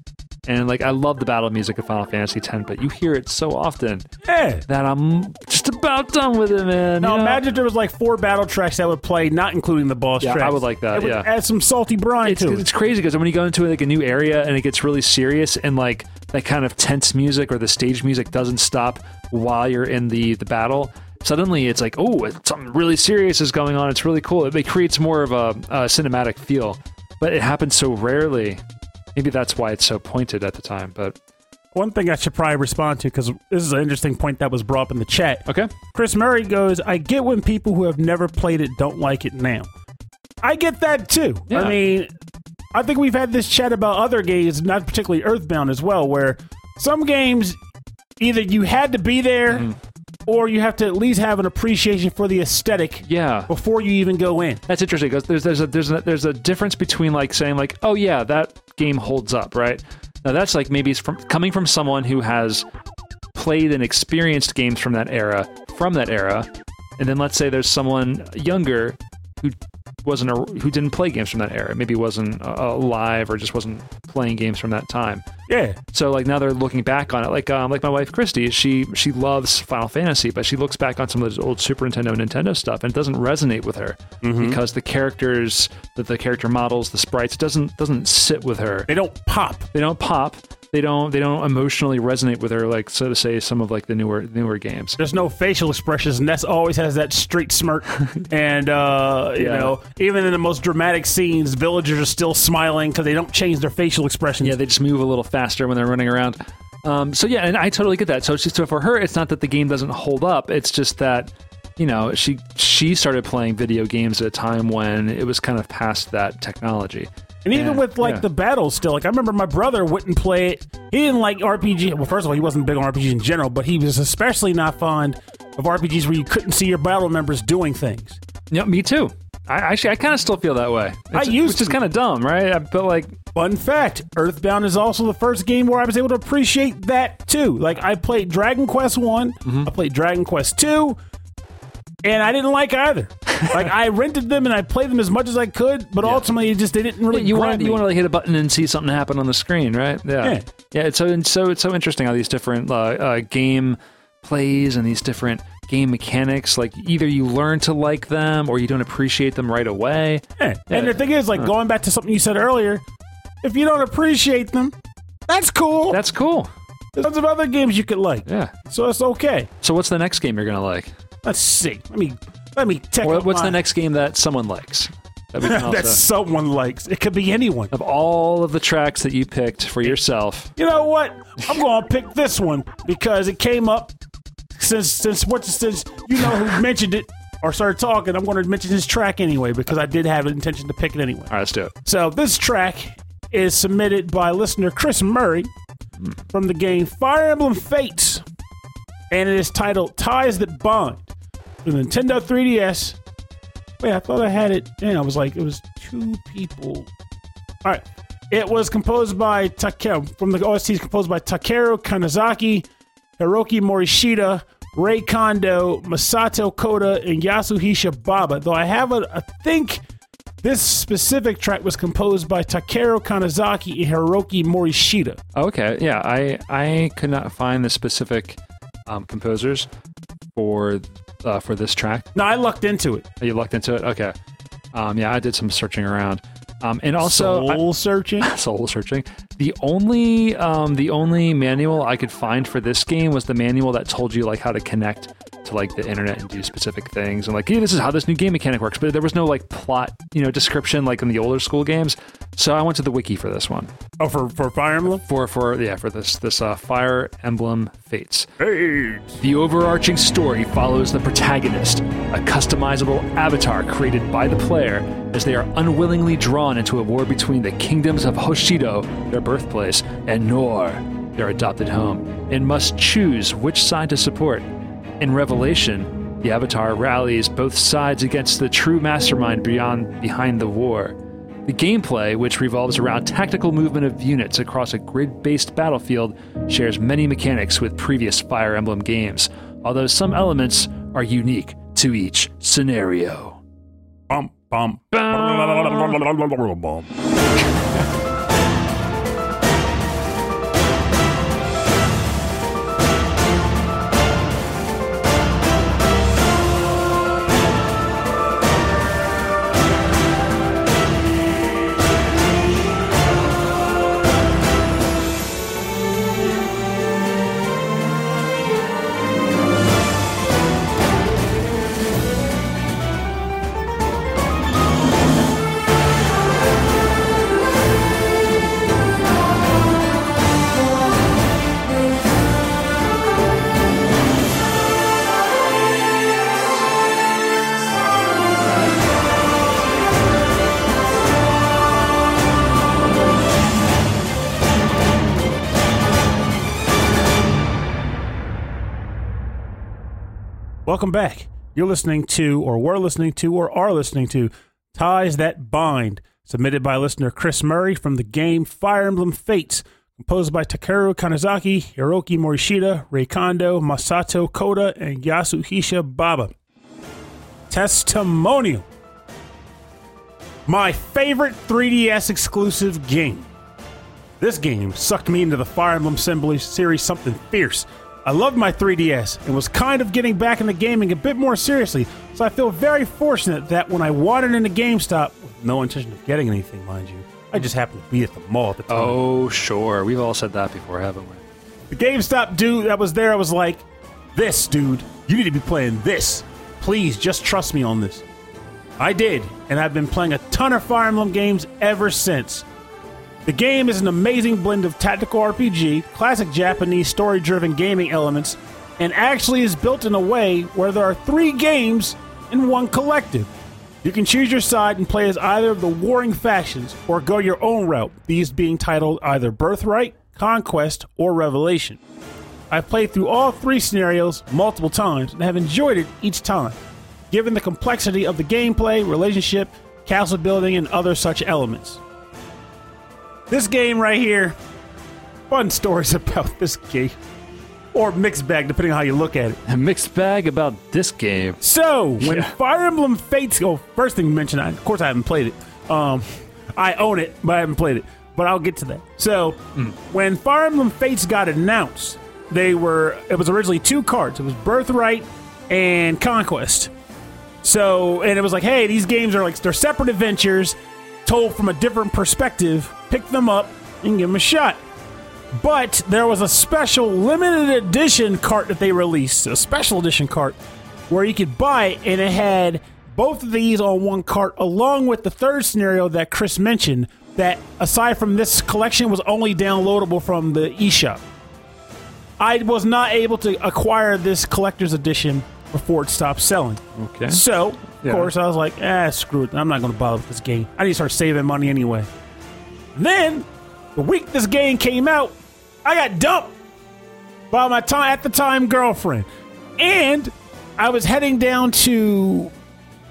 and like I love the battle music of Final Fantasy X, but you hear it so often Yeah. that I'm just about done with it, man. Now you know? imagine if there was like four battle tracks that would play, not including the boss Yeah, I would like that, It would yeah. add some salty brine it's, to it. it's crazy because when you go into like a new area and it gets really serious and like that kind of tense music or the stage music doesn't stop while you're in the the battle suddenly it's like oh something really serious is going on it's really cool it, it creates more of a, a cinematic feel but it happens so rarely maybe that's why it's so pointed at the time but One thing I should probably respond to because this is an interesting point that was brought up in the chat. okay Chris Murray goes, "I get when people who have never played it don't like it now. I get that too. Yeah. I mean, I think we've had this chat about other games, not particularly Earthbound as well, where some games either you had to be there." Mm-hmm. Or you have to at least have an appreciation for the aesthetic yeah before you even go in. That's interesting because there's there's a there's a, there's a difference between like saying like oh yeah that game holds up right now that's like maybe it's from coming from someone who has played and experienced games from that era from that era and then let's say there's someone younger who wasn't a, who didn't play games from that era. Maybe wasn't uh, alive or just wasn't playing games from that time. Yeah, so like now they're looking back on it. Like um, like my wife Christy she she loves Final Fantasy but she looks back on some of those old Super Nintendo and Nintendo stuff and it doesn't resonate with her because the characters the, the character models the sprites doesn't doesn't sit with her. They don't pop. they don't pop they don't they don't emotionally resonate with her like so to say some of like the newer newer games There's no facial expressions, and that's always has that straight smirk. and uh, you Yeah. know, even in the most dramatic scenes, villagers are still smiling because they don't change their facial expressions. Yeah, they just move a little faster when they're running around. Um, so yeah, and I totally get that. So it's just so for her, it's not that the game doesn't hold up. It's just that you know she she started playing video games at a time when it was kind of past that technology. And even Yeah, with like yeah. the battles, still, like I remember my brother wouldn't play it. He didn't like RPG. Well, first of all, he wasn't big on RPGs in general, but he was especially not fond of RPGs where you couldn't see your battle members doing things. Yeah, me too. I actually I kind of still feel that way. I It's- used which is kind of dumb, right? I feel like Fun fact: Earthbound is also the first game where I was able to appreciate that too. Like I played Dragon Quest One, Mm-hmm. I played Dragon Quest Two, and I didn't like either. like I rented them and I played them as much as I could, but ultimately it just they didn't really. you want you want to like hit a button and see something happen on the screen, right? Yeah, Yeah. yeah. It's so and so it's so interesting how these different uh, uh, game plays and these different game mechanics, like either you learn to like them or you don't appreciate them right away. Yeah. And the thing is, like going back to something you said earlier, if you don't appreciate them, that's cool. That's cool. There's tons of other games you could like, Yeah. so it's okay. So what's the next game you're gonna like? Let's see. Let me let me check. Or what's my- the next game that someone likes? That can that someone likes? It could be anyone. of all of the tracks that you picked for yourself. You know what? I'm going to pick this one because it came up since since what since you know who mentioned it or started talking. I'm going to mention this track anyway because I did have an intention to pick it anyway. All right, let's do it. So this track is submitted by listener Chris Murray hmm. from the game Fire Emblem Fates, and it is titled "Ties That Bond" for the Nintendo 3DS. Wait, I thought I had it. And I was like, it was two people. All right, it was composed by Takeru from the OST. is composed by Takeru Kanazaki, Hiroki Morishita, Rei Kondoh, Masato Koda, and Yasuhisa Baba. Though I have a, I think this specific track was composed by Takeru Kanazaki and Hiroki Morishita. Okay, yeah, I I could not find the specific um, composers for uh, for this track. No, I lucked into it. Are you looked into it? Okay. Um, yeah, I did some searching around, um, and also I- Soul searching. soul searching. The only um, the only manual I could find for this game was the manual that told you like how to connect to like the internet and do specific things and like hey this is how this new game mechanic works but there was no like plot you know description like in the older school games so I went to the wiki for this one Oh, for for Fire Emblem. for for yeah for this this uh, Fire Emblem Fates Hey. the overarching story follows the protagonist, a customizable avatar created by the player, as they are unwillingly drawn into a war between the kingdoms of Hoshido, their birthplace, and Nohr, their adopted home, and must choose which side to support. In Revelation, the avatar rallies both sides against the true mastermind beyond behind the war. The gameplay, which revolves around tactical movement of units across a grid based battlefield, shares many mechanics with previous Fire Emblem games, although some elements are unique to each scenario. Bum bum. Bum. Welcome back. You're listening to, or were listening to, or are listening to Ties That Bind, submitted by listener Chris Murray from the game Fire Emblem Fates, composed by Takeru Kanazaki, Hiroki Morishita, Rei Kondoh, Masato Koda, and Yasuhisa Baba. Testimonial. My favorite 3DS exclusive game. This game sucked me into the Fire Emblem Assembly series something fierce. I loved my 3DS and was kind of getting back into gaming a bit more seriously, so I feel very fortunate that when I wandered into GameStop, with no intention of getting anything, mind you, I just happened to be at the mall at the time. Oh, sure. We've all said that before, haven't we? The GameStop dude that was there, I was like, this, dude, you need to be playing this. Please, just trust me on this. I did, and I've been playing a ton of Fire Emblem games ever since. The game is an amazing blend of tactical RPG, classic Japanese story driven gaming elements, and actually is built in a way where there are three games in one collective. You can choose your side and play as either of the warring factions or go your own route, these being titled either Birthright, Conquest, or Revelation. I've played through all three scenarios multiple times and have enjoyed it each time, given the complexity of the gameplay, relationship, castle building, and other such elements. This game right here, fun stories about this game. Or mixed bag, depending on how you look at it. A mixed bag about this game. So, when Yeah. Fire Emblem Fates, oh, first thing you mentioned, I, of course I haven't played it. Um, I own it, but I haven't played it. But I'll get to that. So, when Fire Emblem Fates got announced, they were it was originally two cards. It was Birthright and Conquest. So, and it was like, hey, these games are like they're separate adventures told from a different perspective. Pick them up and give them a shot. But there was a special limited edition cart that they released, a special edition cart where you could buy it, and it had both of these on one cart, along with the third scenario that Chris mentioned. That aside from this collection was only downloadable from the eShop. I was not able to acquire this collector's edition before it stopped selling. Okay. So, of Yeah. course, I was like, ah, screw it. I'm not going to bother with this game. I need to start saving money anyway. Then, the week this game came out, I got dumped by my time at the time girlfriend. And I was heading down to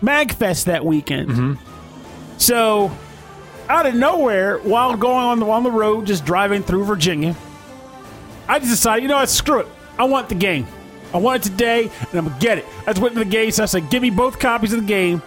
MagFest that weekend. Mm-hmm. So, out of nowhere, while going on the, on the road, just driving through Virginia, I just decided, you know what, screw it. I want the game. I want it today, and I'm gonna get it. I just went to the game, so I said, give me both copies of the game.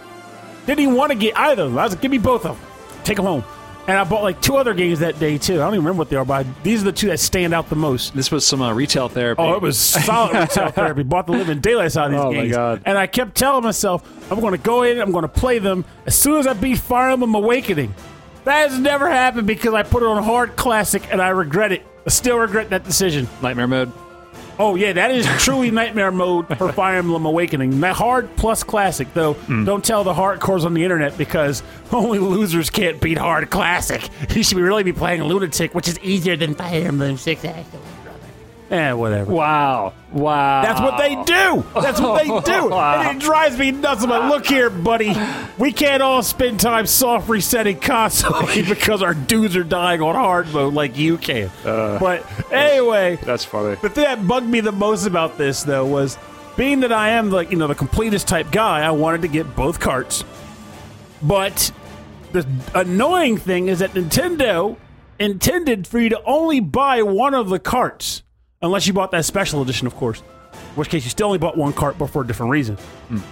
Didn't even want to get either of them. I was like, give me both of them. Take them home. And I bought like two other games that day too. I don't even remember what they are, but these are the two that stand out the most. This was some uh, retail therapy. Oh, it was solid retail therapy. Bought the living daylights out of these Oh, my games. God. And I kept telling myself, I'm going to go in, I'm going to play them as soon as I beat Fire Emblem Awakening. That has never happened because I put it on hard classic and I regret it. I still regret that decision. Nightmare mode. Oh yeah, that is truly nightmare mode for Fire Emblem Awakening. That hard plus classic, though. Hmm. Don't tell the hardcores on the internet because only losers can't beat hard classic. You should really be playing Lunatic, which is easier than Fire Emblem Six actually. Eh, whatever. Wow. Wow. That's what they do. That's what they do. Wow. And it drives me nuts. I'm like, look here, buddy. We can't all spend time soft resetting constantly because our dudes are dying on hard mode like you can. Uh. but anyway, That's funny. the thing that bugged me the most about this, though, was being that I am like you know the completest type guy. I wanted to get both carts, but the annoying thing is that Nintendo intended for you to only buy one of the carts, unless you bought that special edition, of course. In which case, you still only bought one cart, but for a different reason.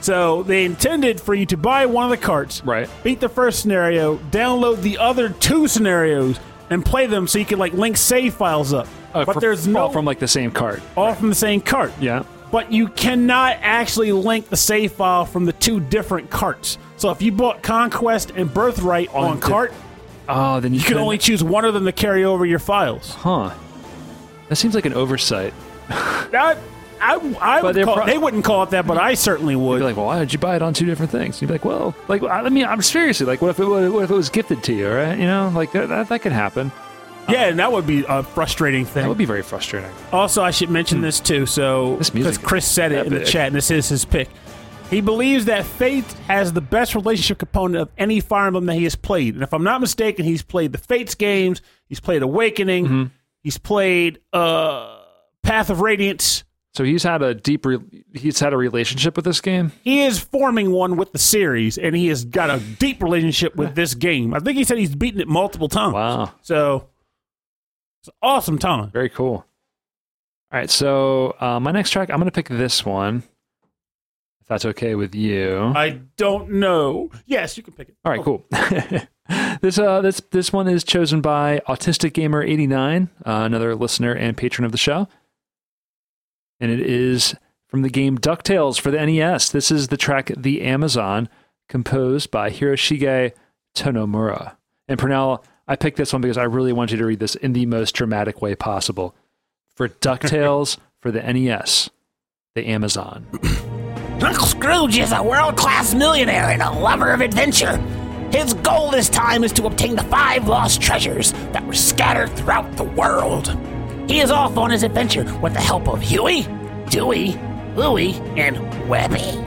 So they intended for you to buy one of the carts, Right. beat the first scenario, download the other two scenarios, and play them so you can like link save files up. Uh, but fr- there's no all from like the same cart. all from the same cart. Yeah. But you cannot actually link the save file from the two different carts. So if you bought Conquest and Birthright on, On cart, Oh, then you, you can only choose one of them to carry over your files. Huh. That seems like an oversight. That, I, I would call, pro- they wouldn't call it that, but I certainly You'd be like, well, why did you buy it on two different things? You'd be like, well, like, I mean, I'm seriously like, what if it what if it was gifted to you, right? You know, like that that, that could happen. yeah, and that would be a frustrating thing. That would be very frustrating. Also, I should mention this too. So, because Chris said it in the chat, and this is his pick. He believes that Fate has the best relationship component of any Fire Emblem that he has played. And if I'm not mistaken, he's played the Fates games, he's played Awakening, Mm-hmm. He's played uh, Path of Radiance. So he's had a deep, re- he's had a relationship with this game. He is forming one with the series, and he has got a deep relationship with this game. I think he said he's beaten it multiple times. Wow, So, it's an awesome time. very cool. All right, so uh, my next track, I'm going to pick this one, if that's okay with you. I don't know. Yes, you can pick it. All right, cool. this uh this this one is chosen by Autistic Gamer 89, uh, another listener and patron of the show. And it is from the game DuckTales for the NES. This is the track The Amazon, composed by Hiroshige Tonomura. And Pernell, I picked this one because I really want you to read this in the most dramatic way possible. For DuckTales for the NES, The Amazon. Uncle Scrooge is a world class millionaire and a lover of adventure. His goal this time is to obtain the five lost treasures that were scattered throughout the world. He is off on his adventure with the help of Huey, Dewey, Louie, and Webby.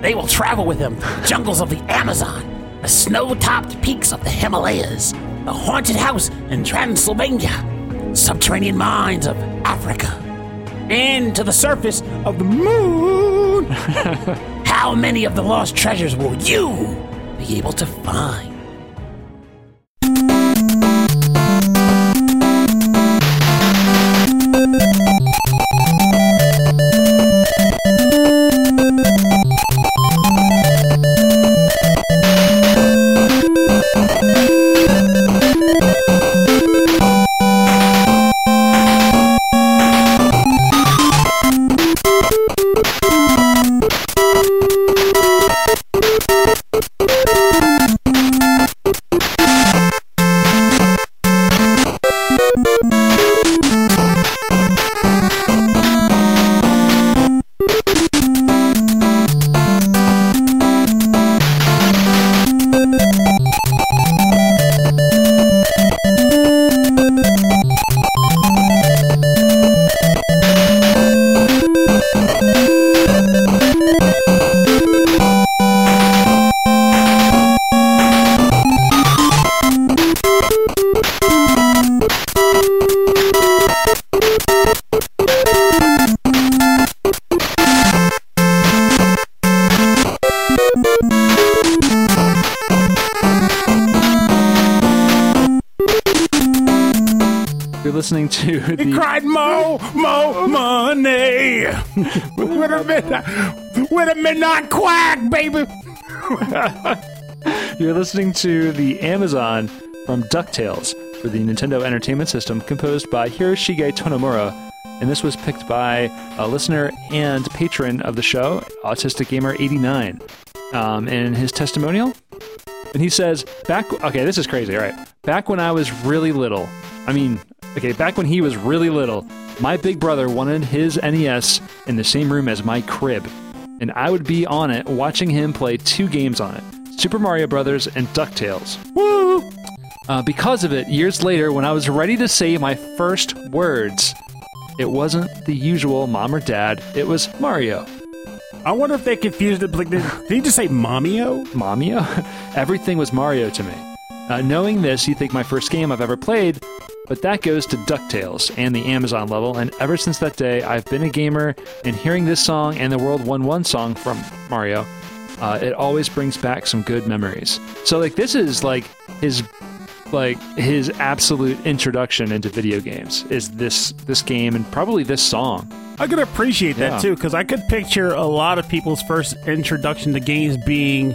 They will travel with him jungles of the Amazon, the snow topped peaks of the Himalayas, the haunted house in Transylvania, subterranean mines of Africa, and to the surface of the moon. How many of the lost treasures will you be able to find? To He the cried, "Mo, mo, money." with a midnight, with a midnight quack, baby. You're listening to the Amazon from DuckTales for the Nintendo Entertainment System, composed by Hiroshige Tonomura. And this was picked by a listener and patron of the show, Autistic Gamer 89. Um, in his testimonial, and he says, back, okay, this is crazy. All right. Back when I was really little, I mean, okay, back when he was really little, my big brother wanted his NES in the same room as my crib. And I would be on it watching him play two games on it Super Mario Brothers and DuckTales. Woo! Uh, because of it, years later, when I was ready to say my first words, it wasn't the usual mom or dad, it was Mario. I wonder if they confused it. Like, did, did he just say "momio"? Mamio? Everything was Mario to me. Uh, knowing this, you think my first game I've ever played, but that goes to DuckTales and the Amazon level, and ever since that day, I've been a gamer, and hearing this song and the World 1 1 song from Mario, uh, it always brings back some good memories. So, like, this is like his. Like his absolute introduction into video games is this this game and probably this song. I could appreciate that Yeah. too, because I could picture a lot of people's first introduction to games being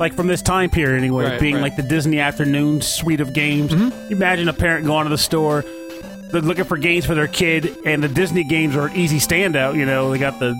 like from this time period anyway, Right, being right. like the Disney afternoon suite of games. Mm-hmm. Imagine a parent going to the store, they're looking for games for their kid, and the Disney games are an easy standout. You know, they got the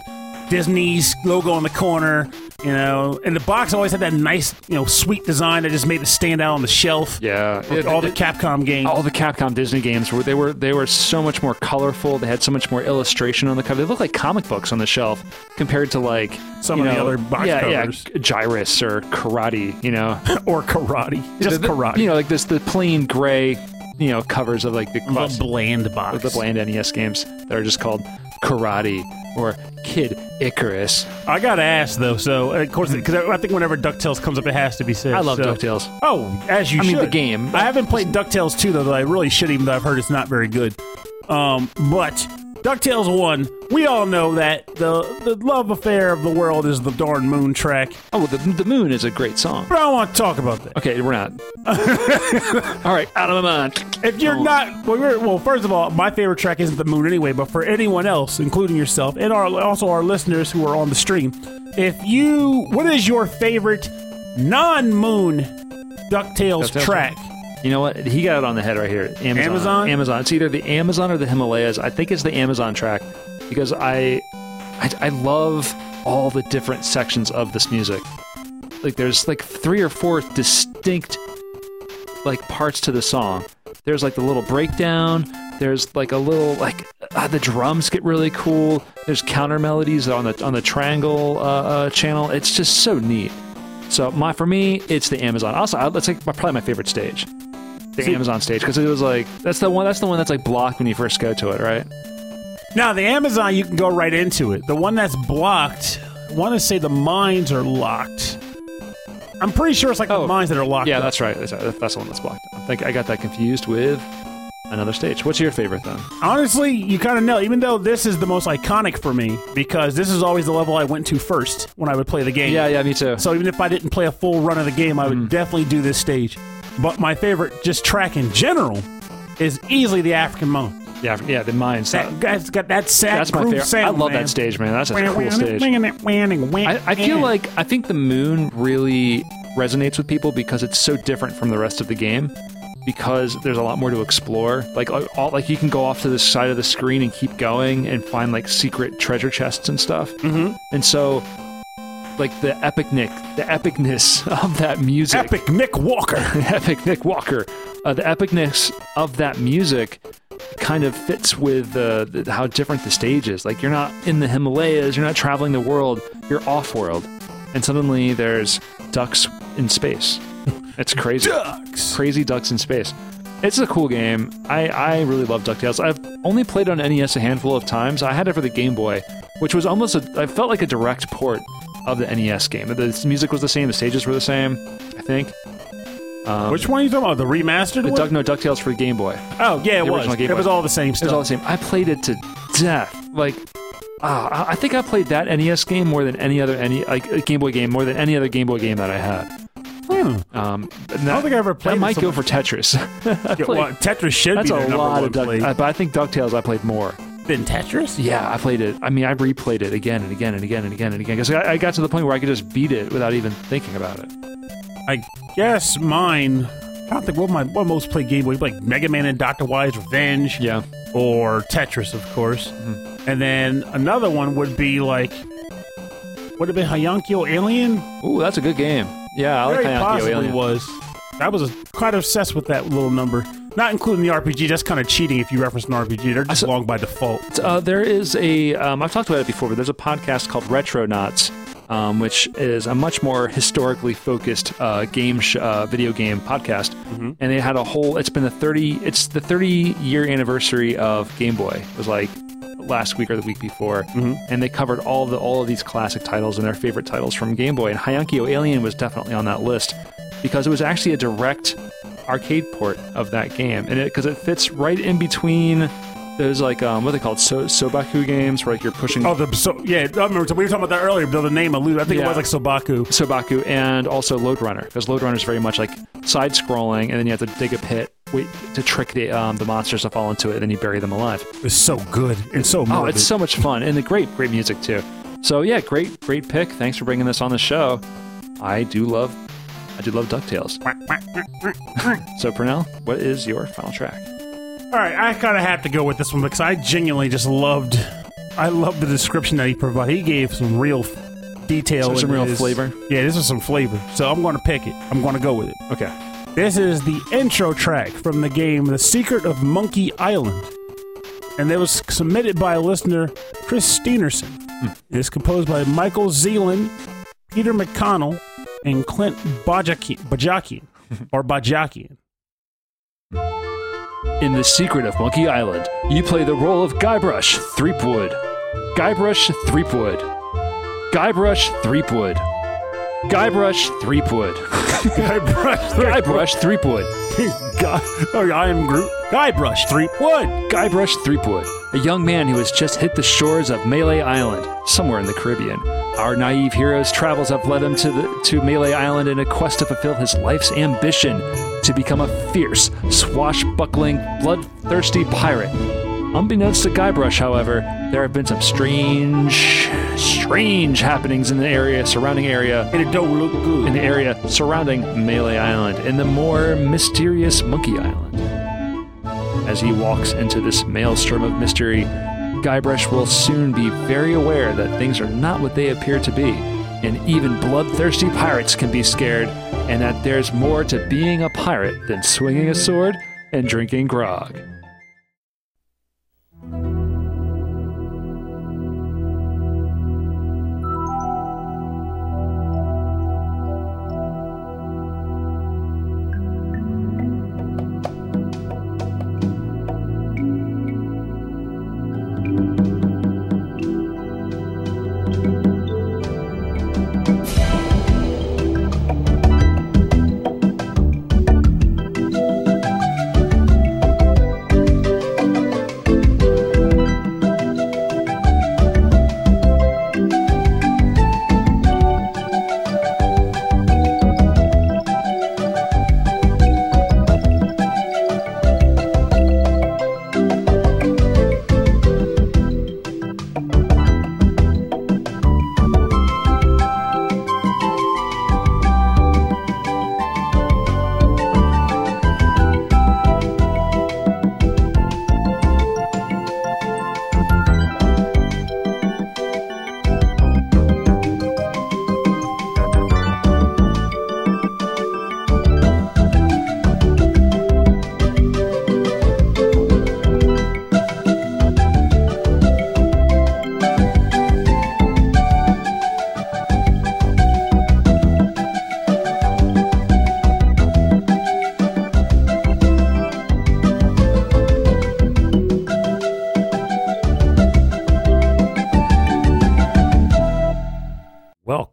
Disney's logo on the corner. You know, and the box always had that nice, you know, sweet design that just made it stand out on the shelf. Yeah, With all the Capcom games. all the Capcom Disney games were they were they were so much more colorful. They had so much more illustration on the cover. They looked like comic books on the shelf compared to like Some you of the other box yeah, covers. yeah, Gyruss or Karate. You know, or karate. Just the- karate. You know, like this the plain gray you know covers of like the the bland box. the bland NES games that are just called Karate or Kid Icarus. I gotta ask though. So of course, because I think whenever Ducktales comes up, it has to be said. I love so- DuckTales. Oh, as you I mean, the game. I haven't played Ducktales two though. That I really should, even though I've heard it's not very good. Um, but Ducktales one, we all know that the the love affair of the world is the darn moon track. Oh, the the Moon is a great song. But I don't want to talk about that. Okay, we're not. All right, out of my mind. If you're Oh. not, well, well, first of all, my favorite track isn't the moon anyway. But for anyone else, including yourself and our also our listeners who are on the stream, if you, what is your favorite non-moon Ducktales, DuckTales track? You know what? He got it on the head right here. Amazon. Amazon? Amazon. It's either the Amazon or the Himalayas. I think it's the Amazon track because I, I, I love all the different sections of this music. Like there's like three or four distinct like parts to the song. There's like the little breakdown. There's like a little like uh, the drums get really cool. There's counter melodies on the on the triangle uh, uh, channel. It's just so neat. So my for me, it's the Amazon. Also, I- that's like my, probably my favorite stage, the See- Amazon stage, because it was like that's the one that's the one that's like blocked when you first go to it, right? Now the Amazon, you can go right into it. The one that's blocked, I want to say the mines are locked. I'm pretty sure it's like the Oh, mines that are locked. Yeah, up. that's right. That's, right. that's the one that's blocked. I think I got that confused with another stage. What's your favorite then? Honestly, you kind of know. Even though this is the most iconic for me, because this is always the level I went to first when I would play the game. Yeah, yeah, me too. So even if I didn't play a full run of the game, I Mm-hmm. would definitely do this stage. But my favorite, just track in general, is easily the African Moan. Yeah, yeah, the mines. That guy's got that sad That's my favorite. sound. I love man. that stage, man. That's a cool stage. I, I feel like I think the moon really resonates with people because it's so different from the rest of the game. Because there's a lot more to explore. Like all, like you can go off to the side of the screen and keep going and find like secret treasure chests and stuff. Mm-hmm. And so, like the epic Nick, the epicness of that music, epic Nick Walker. epic Nick Walker. Uh, the epicness of that music kind of fits with uh, the, how different the stage is. Like you're not in the Himalayas, you're not traveling the world, you're off world, and suddenly there's ducks in space. It's crazy. ducks. Crazy Ducks in Space. It's a cool game. I, I really love DuckTales. I've only played on NES a handful of times. I had it for the Game Boy, which was almost a, I felt like a direct port of the NES game. The music was the same, the stages were the same, I think. Um, Which one are you talking about? The remastered the one? Duck, no, DuckTales for Game Boy. oh, yeah, it the was. Game It Boy. was all the same stuff. It was all the same. I played it to death. Like, ah, I- think I played that NES game more than any other any like uh, Game Boy game more than any other Game Boy game that I had. Hmm. Um, and I don't think I ever played that might go for Tetris. Yeah, well, Tetris should that's be a number lot one of Duck, play. uh, but I think Ducktales I played more. Than Tetris? Yeah, I played it. I mean, I replayed it again and again and again and again and again because I, I got to the point where I could just beat it without even thinking about it. I guess mine. I don't think what my what most played Game be like Mega Man and Doctor Wily's Revenge. Yeah, or Tetris, of course. Mm-hmm. And then another one would be like, would it be Heiankyo Alien? ooh, that's a good game. Yeah, I like Very possibly was. I was quite obsessed with that little number. Not including the RPG. That's kind of cheating if you reference an RPG. They're just long by default. Uh, there is a, um, I've talked about it before, but there's a podcast called Retronauts, um, which is a much more historically focused uh, game, sh- uh, video game podcast. Mm-hmm. And they had a whole, it's been the 30, it's the 30 year anniversary of Game Boy. It was like last week or the week before. Mm-hmm. And they covered all the all of these classic titles and their favorite titles from Game Boy. And Heiankyo Alien was definitely on that list because it was actually a direct arcade port of that game, and it because it fits right in between those like um what are they called so, Sobaku games where like you're pushing Oh, the so yeah. I remember we were talking about that earlier. But the name alluded. I think Yeah. it was like Sobaku. Sobaku and also Lode Runner because Lode Runner is very much like side scrolling, and then you have to dig a pit wait to trick the um, the monsters to fall into it, and then you bury them alive. It's so good and so Oh, it's so much fun and the great great music too. So yeah, great great pick. Thanks for bringing this on the show. I do love I do love Ducktales. So Pernell, what is your final track? All right, I kind of have to go with this one because I genuinely just loved. I love the description that he provided. He gave some real detail, So some real his- flavor? Yeah, this is some flavor. So I'm going to pick it. I'm going to go with it. Okay. This is the intro track from the game The Secret of Monkey Island. And it was submitted by a listener Chris Steenerson. Hmm. It is composed by Michael Zeeland, Peter McConnell, and Clint Bajaki- Bajakian. or Bajakian. In The Secret of Monkey Island, you play the role of Guybrush Threepwood. Guybrush Threepwood. Guybrush Threepwood. Guybrush Threepwood. Guybrush Guybrush Threepwood. Guy, oh, I am Groot. Guybrush Threepwood. Guybrush Threepwood, a young man who has just hit the shores of Melee Island, somewhere in the Caribbean. Our naive hero's travels have led him to, the, to Melee Island in a quest to fulfill his life's ambition to become a fierce, swashbuckling, bloodthirsty pirate. Unbeknownst to Guybrush, however, there have been some strange, strange happenings in the area, surrounding area, And it don't look good. in the area surrounding Melee Island, in the more mysterious Monkey Island. As he walks into this maelstrom of mystery, Guybrush will soon be very aware that things are not what they appear to be, and even bloodthirsty pirates can be scared, and that there's more to being a pirate than swinging a sword and drinking grog.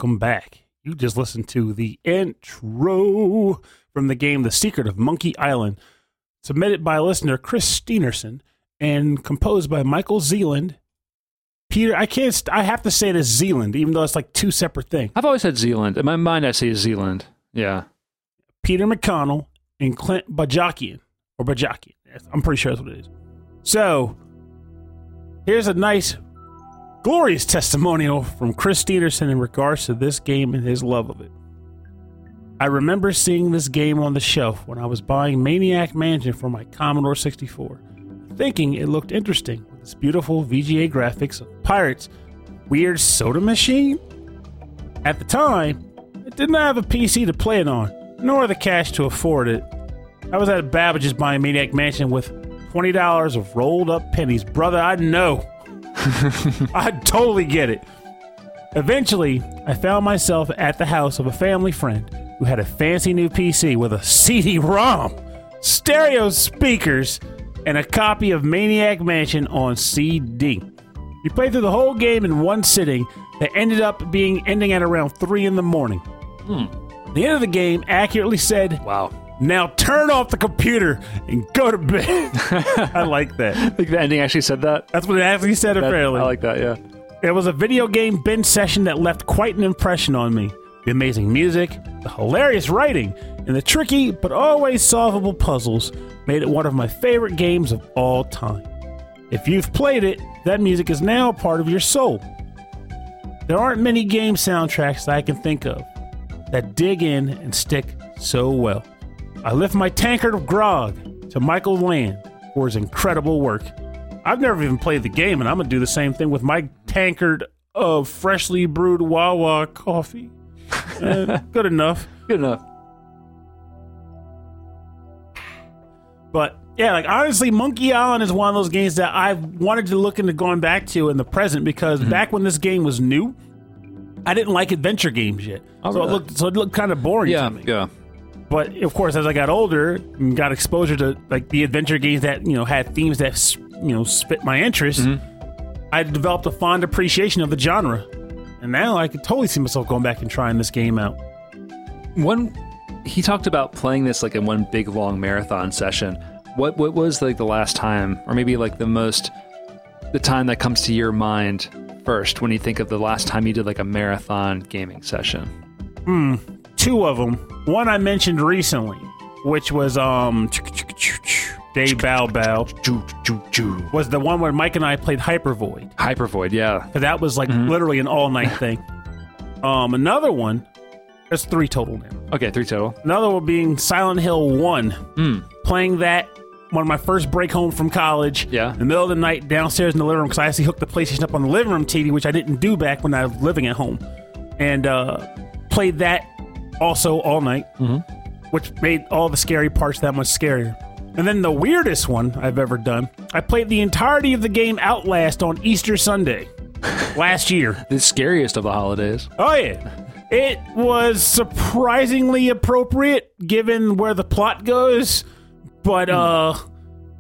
Welcome back. You just listened to the intro from the game The Secret of Monkey Island, submitted by listener Chris Steenerson and composed by Michael Zealand. Peter, I can't, st- I have to say it as Zealand, even though it's like two separate things. I've always said Zealand. In my mind, I say Zealand. Yeah. Peter McConnell and Clint Bajakian, or Bajakian. I'm pretty sure that's what it is. So, here's a nice, glorious testimonial from Chris Steenerson in regards to this game and his love of it. I remember seeing this game on the shelf when I was buying Maniac Mansion for my Commodore 64, thinking it looked interesting with its beautiful VGA graphics of pirates, weird soda machine. At the time, I did not have a PC to play it on, nor the cash to afford it. I was at Babbage's buying Maniac Mansion with $20 of rolled up pennies. Brother, I know. I totally get it. Eventually, I found myself at the house of a family friend who had a fancy new PC with a CD ROM, stereo speakers, and a copy of Maniac Mansion on CD. We played through the whole game in one sitting that ended up being ending at around 3 in the morning. Hmm. The end of the game accurately said, Wow. Now turn off the computer and go to bed. I like that. I think the ending actually said that. That's what it actually said, That- apparently. I like that, yeah. It was a video game binge session that left quite an impression on me. The amazing music, the hilarious writing, and the tricky but always solvable puzzles made it one of my favorite games of all time. If you've played it, that music is now a part of your soul. There aren't many game soundtracks that I can think of that dig in and stick so well. I lift my tankard of grog to Michael Land for his incredible work. I've never even played the game, and I'm gonna do the same thing with my tankard of freshly brewed Wawa coffee. Eh, good enough. Good enough. But yeah, like honestly, Monkey Island is one of those games that I've wanted to look into going back to in the present because back when this game was new, I didn't like adventure games yet. so it looked so it looked kind of boring Yeah, to me. yeah. But of course, as I got older and got exposure to like the adventure games that you know had themes that you know spit my interest, mm-hmm. I developed a fond appreciation of the genre. And now I could totally see myself going back and trying this game out. One, he talked about playing this like in one big long marathon session. What what was like the last time, or maybe like the most, the time that comes to your mind first when you think of the last time you did like a marathon gaming session? Hmm. Two of them. One I mentioned recently, which was um Day Bow Bow, was the one where Mike and I played Hypervoid. Hypervoid, yeah. that was like literally an all night thing. Um, another one. There's three total now. Okay, three total. Another one being Silent Hill 1. Hmm. Playing that one of my first break home from college. Yeah. In the middle of the night downstairs in the living room because I actually hooked the PlayStation up on the living room TV, which I didn't do back when I was living at home. And uh, played that also all night, Mm-hmm. which made all the scary parts that much scarier. And then the weirdest one I've ever done, I played the entirety of the game Outlast on Easter Sunday last year. The scariest of the holidays. Oh yeah. It was surprisingly appropriate given where the plot goes, but uh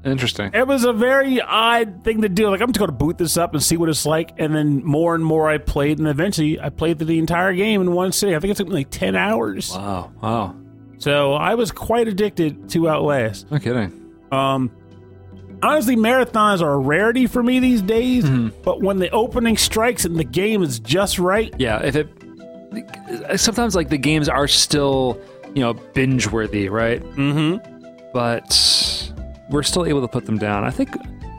Interesting. it was a very odd thing to do. Like I'm just going to boot this up and see what it's like, and then more and more I played, and eventually I played through the entire game in one sitting. I think it took me like ten hours. Wow. Wow. So I was quite addicted to Outlast. No kidding. Um, honestly, marathons are a rarity for me these days. Mm-hmm. But when the opening strikes and the game is just right, Yeah, if it sometimes like the games are still, you know, binge worthy, right? mm-hmm. But we're still able to put them down. I think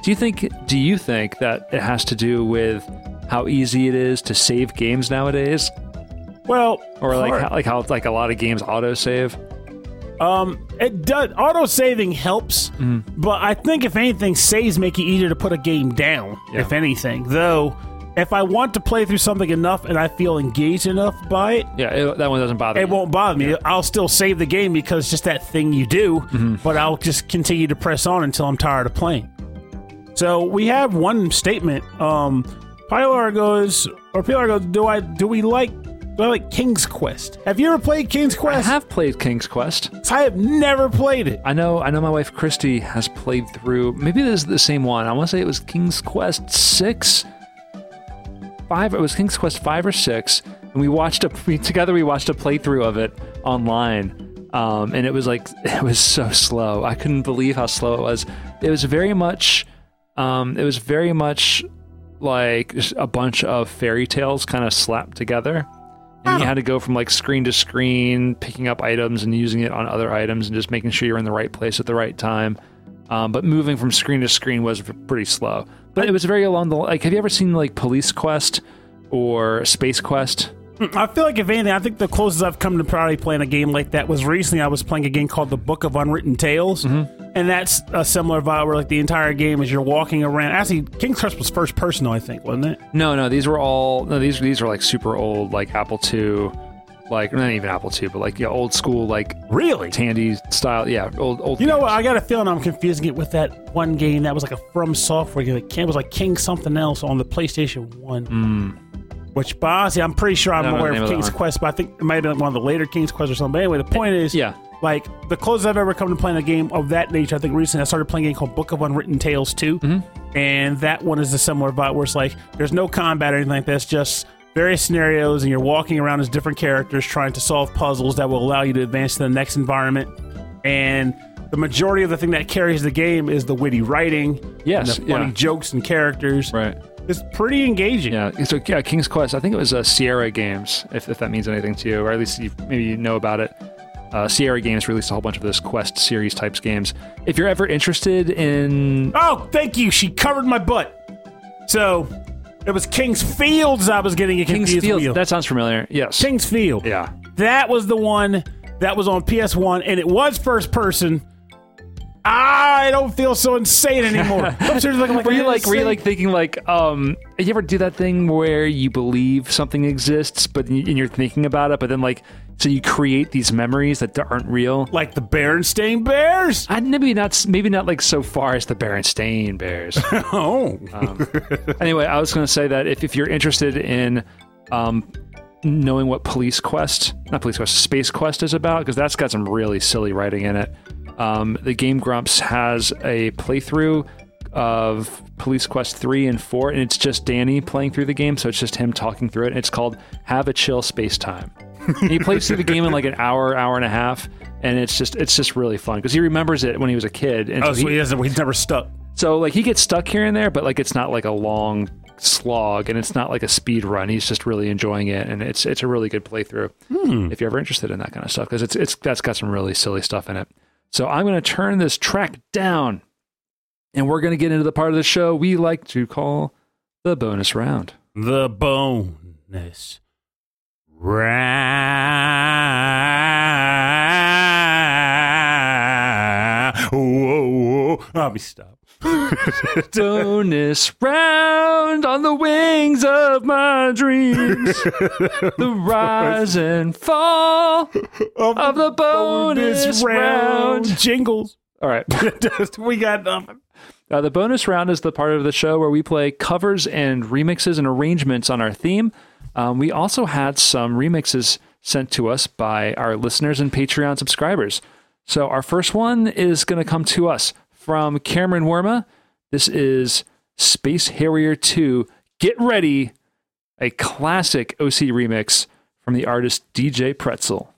do you think do you think that it has to do with how easy it is to save games nowadays? well, Or like how, like how like a lot of games auto save? Um, it does auto saving helps, Mm-hmm. but I think if anything, saves make it easier to put a game down. Yeah. If anything, though, if I want to play through something enough and I feel engaged enough by it, Yeah, it, that one doesn't bother it me. won't bother me. I'll still save the game because it's just that thing you do, Mm-hmm. but I'll just continue to press on until I'm tired of playing. So we have one statement. Um, Pilar goes, or Pilar goes, do I do we like do I like King's Quest? Have you ever played King's Quest? I have played King's Quest. I have never played it. I know I know my wife Christy has played through maybe this is the same one. I want to say it was King's Quest 6 5 it was King's Quest 5 or 6 and we watched a we, together. We watched a playthrough of it online, um, and it was like it was so slow. I couldn't believe how slow it was. It was very much, um, it was very much like just a bunch of fairy tales kind of slapped together. And you had to go from like screen to screen, picking up items and using it on other items, and just making sure you're in the right place at the right time. Um, but moving from screen to screen was pretty slow. But it was very along the like. Have you ever seen like Police Quest or Space Quest? Mm, I feel like if anything, I think the closest I've come to probably playing a game like that was recently. I was playing a game called The Book of Unwritten Tales, mm-hmm. and that's a similar vibe where like the entire game is you're walking around. Actually, King's Quest was first person, I think, wasn't it? No, no, these were all no. These these are like super old, like Apple II, like not even Apple II, but like yeah, old school, like Really? Tandy style. Yeah, old old. You know what? I got a feeling I'm confusing it with that one game that was like a From Software game. It was like King something else on the PlayStation One. Which, but honestly, I'm pretty sure I'm I aware the name of of King's one. Quest, but I think it might have been one of the later King's Quest or something. But anyway, the point is, Yeah. like the closest I've ever come to playing a game of that nature. I think recently I started playing a game called Book of Unwritten Tales 2 Mm-hmm. and that one is a similar vibe where it's like there's no combat or anything like that. It's just various scenarios, and you're walking around as different characters trying to solve puzzles that will allow you to advance to the next environment. And the majority of the thing that carries the game is the witty writing, Yes, and the funny yeah. jokes and characters. right. It's pretty engaging. Yeah. So yeah, King's Quest. I think it was uh, Sierra Games, if, if that means anything to you, or at least you, maybe you know about it. Uh, Sierra Games released a whole bunch of this Quest series types games. If you're ever interested in Oh, thank you. She covered my butt. So it was King's Fields. I was getting it King's confused Field, with. that sounds familiar. Yes. King's Field. yeah. That was the one that was on PS1, and it was first person. I don't feel so insane anymore. I'm like, Were you like were you like thinking like um you ever do that thing where you believe something exists but y- and you're thinking about it but then like so you create these memories that aren't real? like the Berenstain Bears? I, maybe not maybe not like so far as the Berenstain Bears. Oh, anyway, I was going to say that if, if you're interested in um, knowing what Police Quest, not Police Quest, Space Quest is about, because that's got some really silly writing in it. Um, the Game Grumps has a playthrough of Police Quest 3 and 4, and it's just Danny playing through the game, so it's just him talking through it. And it's called Have a Chill Space Time. And he plays through the game in like an hour, hour and a half, and it's just it's just really fun because he remembers it when he was a kid. And oh, so so he- he doesn't. He's never stuck. so like he gets stuck here and there, but like it's not like a long slog and it's not like a speed run. He's just really enjoying it, and it's it's a really good playthrough if you're ever interested in that kind of stuff because it's it's that's got some really silly stuff in it. So I'm going to turn this track down, and we're going to get into the part of the show we like to call the bonus round. The bonus round. Whoa, whoa. I'll be stopped. bonus round on the wings of my dreams. the rise and fall of the bonus round. Jingles. All right. we got nothing. Uh, the bonus round is the part of the show where we play covers and remixes and arrangements on our theme. Um, we also had some remixes sent to us by our listeners and Patreon subscribers. So our first one is going to come to us from Cameron Worma. This is Space Harrier 2. Get ready, a classic OC remix from the artist DJ Pretzel.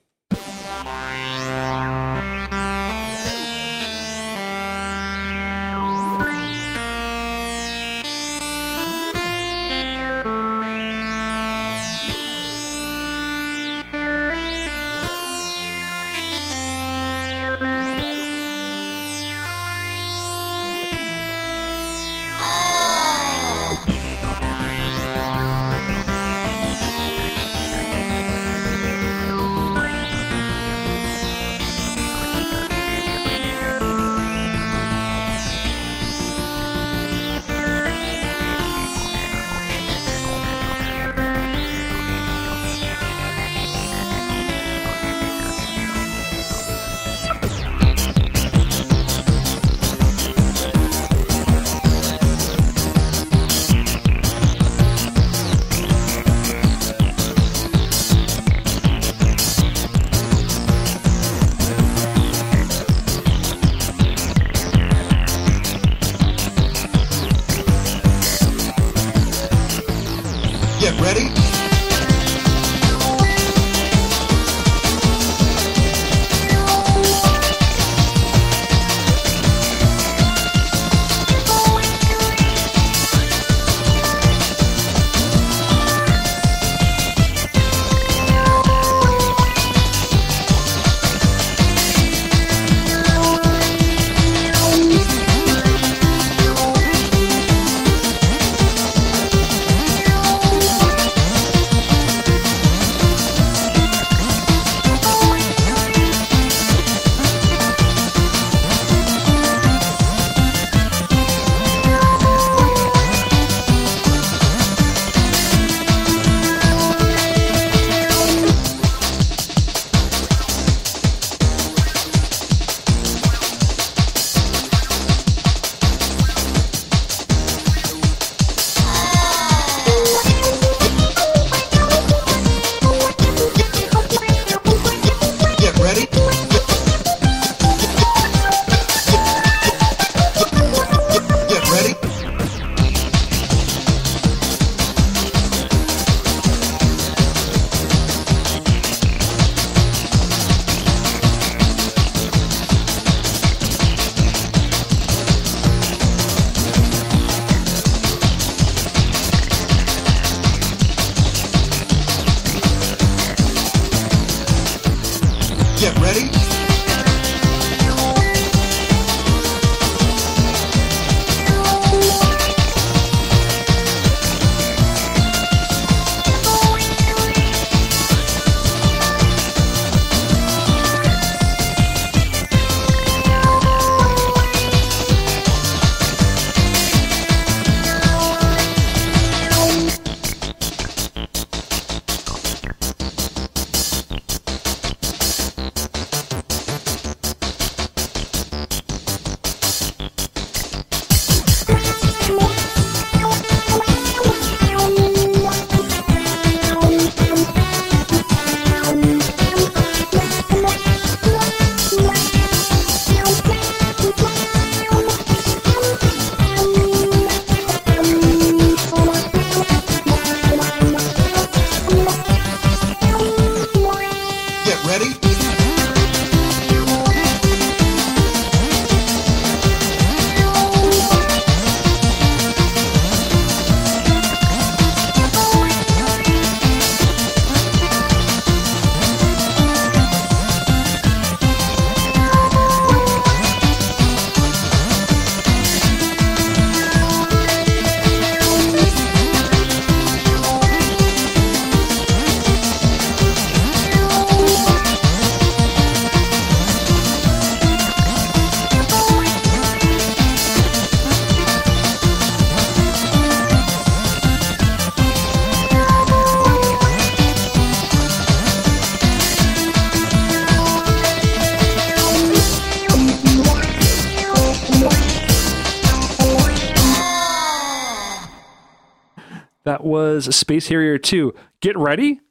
Was Space Harrier 2. Get ready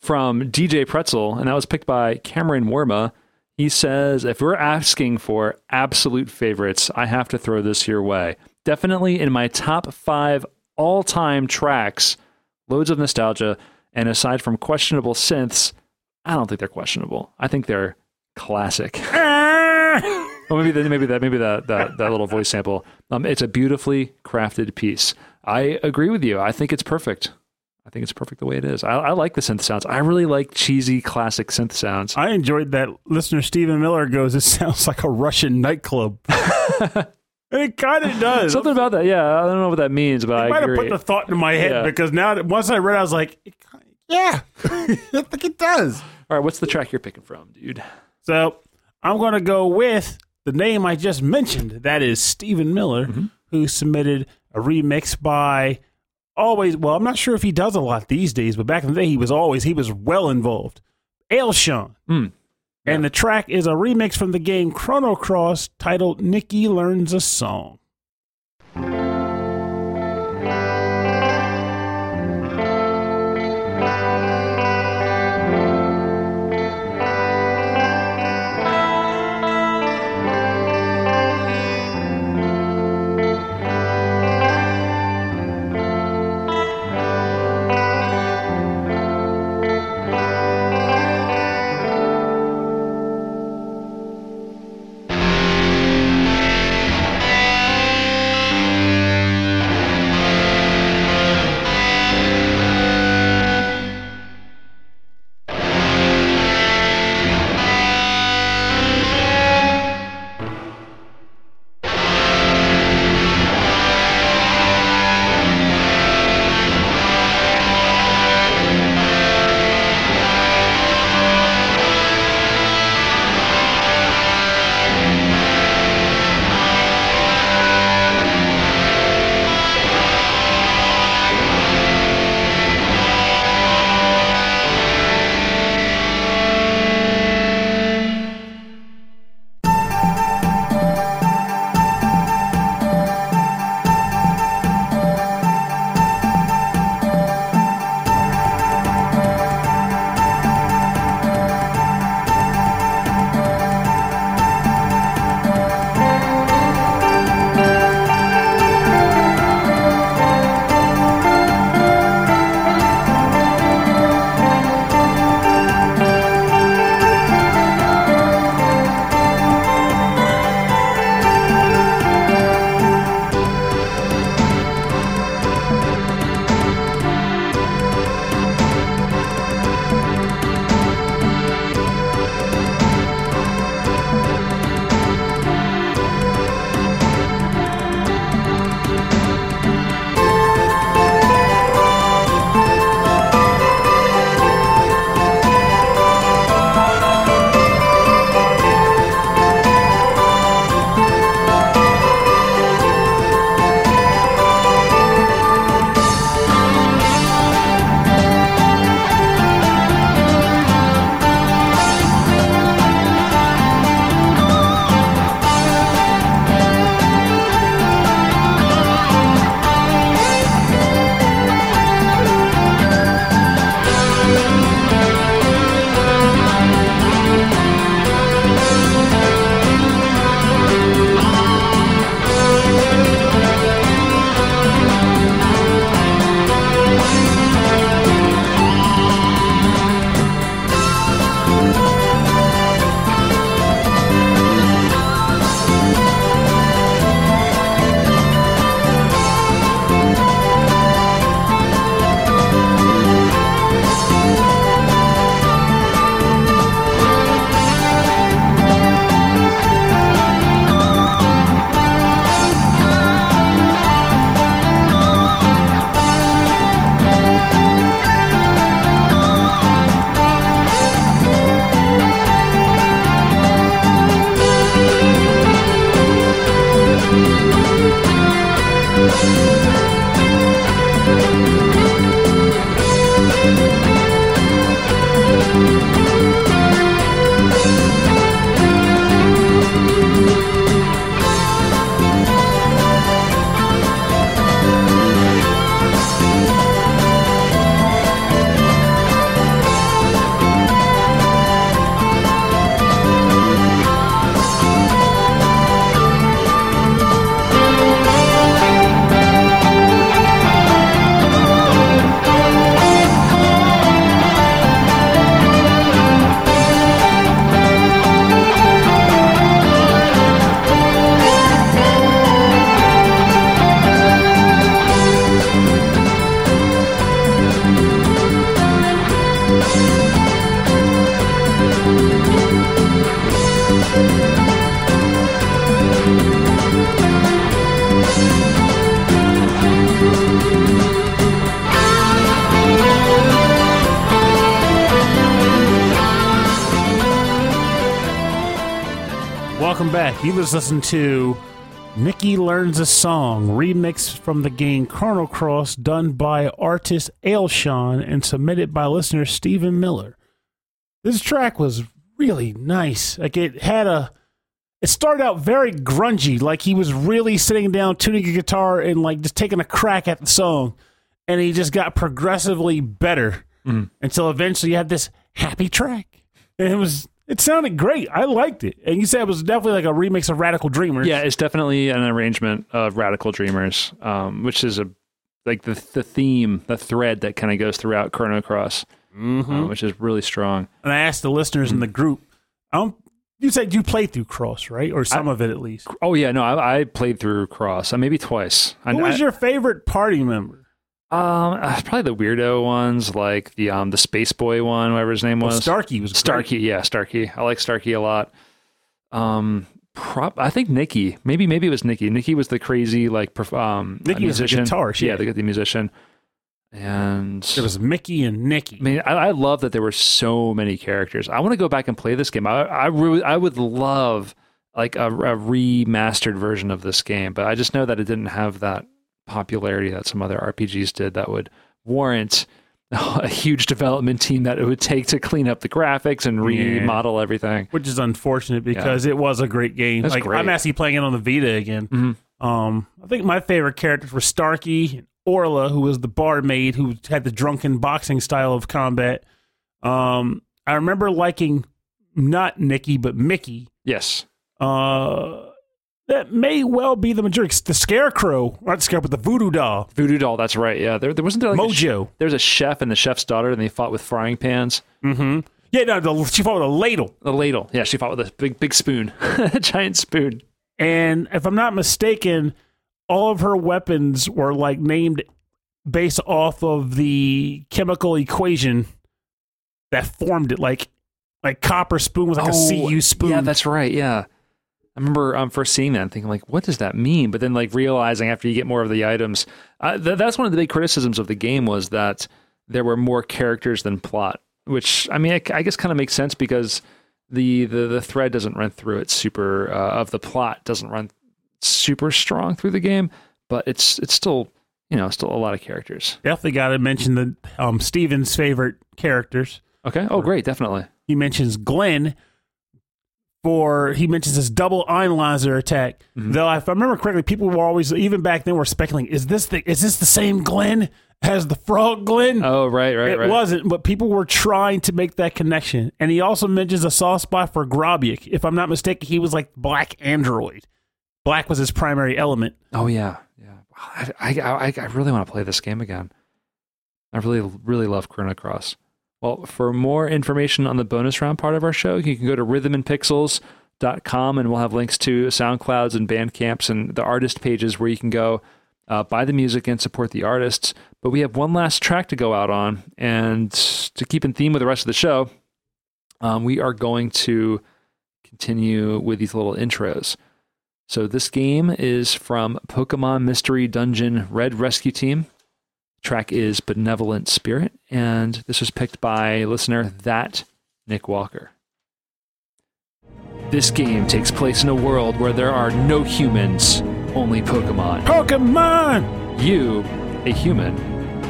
from DJ Pretzel, and that was picked by Cameron Worma. He says, if we're asking for absolute favorites, I have to throw this your way. Definitely in my top five all time tracks, loads of nostalgia. And aside from questionable synths, I don't think they're questionable. I think they're classic. well, maybe the, maybe that maybe that, that that little voice sample. Um, it's a beautifully crafted piece. I agree with you. I think it's perfect. I think it's perfect the way it is. I, I like the synth sounds. I really like cheesy classic synth sounds. I enjoyed that. Listener Stephen Miller goes, "It sounds like a Russian nightclub." and it kind of does. Something about that. Yeah, I don't know what that means, but I I might have put the thought in my head Yeah. because now that once I read, it, I was like, "Yeah, I think it does." All right, what's the track you're picking from, dude? So I'm going to go with the name I just mentioned. That is Stephen Miller, mm-hmm. who submitted a remix by always. Well, I'm not sure if he does a lot these days, but back in the day, he was always he was well involved. Ailsean. Mm. And the track is a remix from the game Chrono Cross titled Nikki Learns a Song. You just listened to Nikki Learns a Song, remix from the game Chrono Cross, done by artist Ailsean and submitted by listener Stephen Miller. This track was really nice. Like it had a it started out very grungy, like he was really sitting down tuning a guitar and like just taking a crack at the song. And he just got progressively better mm-hmm. until eventually you had this happy track. And it was it sounded great. I liked it. And you said it was definitely like a remix of Radical Dreamers. Yeah, it's definitely an arrangement of Radical Dreamers, um, which is a like the the theme, the thread that kind of goes throughout Chrono Cross, uh, which is really strong. And I asked the listeners in the group, I don't you said you played through Cross, right? Or some of it at least. Oh yeah, no, I, I played through Cross, uh, maybe twice. I, Who was I- your favorite party member? Um, uh, probably the weirdo ones, like the um the Space Boy one, whatever his name Well, was. Starky was great. Starky, yeah, Starky. I like Starky a lot. Um, prop, I think Nikki. Maybe maybe it was Nikki. Nikki was the crazy like perf- um Nikki was the musician. guitarist, yeah, yeah. the, the musician. And There was Mickey and Nikki. I mean, I, I love that there were so many characters. I want to go back and play this game. I I, really, I would love like a, a remastered version of this game, but I just know that it didn't have that popularity that some other RPGs did that would warrant a huge development team that it would take to clean up the graphics and remodel everything. which is unfortunate because it was a great game. That's like great. I'm actually playing it on the Vita again. Mhm. Um, I think my favorite characters were Starky and Orlha, who was the barmaid who had the drunken boxing style of combat. Um, I remember liking not Nikki but Mickey. Yes. Uh, that may well be the majority. The Scarecrow, not the Scarecrow, but the Voodoo Doll, Voodoo Doll, that's right. Yeah. There, there wasn't there like a Mojo. there was a chef and the chef's daughter and they fought with frying pans. mm-hmm. Yeah, no, the, she fought with a ladle. The ladle. Yeah, she fought with a big big spoon. a giant spoon. And if I'm not mistaken, all of her weapons were like named based off of the chemical equation that formed it. Like, like copper spoon was like a CU spoon. Oh, Yeah, that's right. Yeah. I remember um, first seeing that and thinking like, what does that mean? But then like realizing after you get more of the items, uh, th- that's one of the big criticisms of the game was that there were more characters than plot. Which I mean, I, I guess kind of makes sense because the, the the thread doesn't run through it super uh, of the plot doesn't run super strong through the game, but it's it's still you know still a lot of characters. Definitely got to mention the um, Steven's favorite characters. Okay. Oh, great. Definitely. He mentions Glenn for he mentions this double ionizer attack. Mm-hmm. Though if I remember correctly, people were always even back then were speculating: is this the is this the same Glenn as the Frog Glenn? Oh, right, right, it right. wasn't, but people were trying to make that connection. And he also mentions a soft spot for Grobyc. If I'm not mistaken, he was like Black Android. Black was his primary element. Oh yeah, yeah. I, I, I, I really want to play this game again. I really, really love Chrono Cross. Well, for more information on the bonus round part of our show, you can go to rhythmandpixels.com and we'll have links to SoundClouds and Bandcamps and the artist pages where you can go uh, buy the music and support the artists. But we have one last track to go out on. And to keep in theme with the rest of the show, um, we are going to continue with these little intros. So this game is from Pokemon Mystery Dungeon Red Rescue Team. Track is Benevolent Spirit, and this was picked by listener that Nick Walker. This game takes place in a world where there are no humans, only Pokemon. Pokemon! You, a human,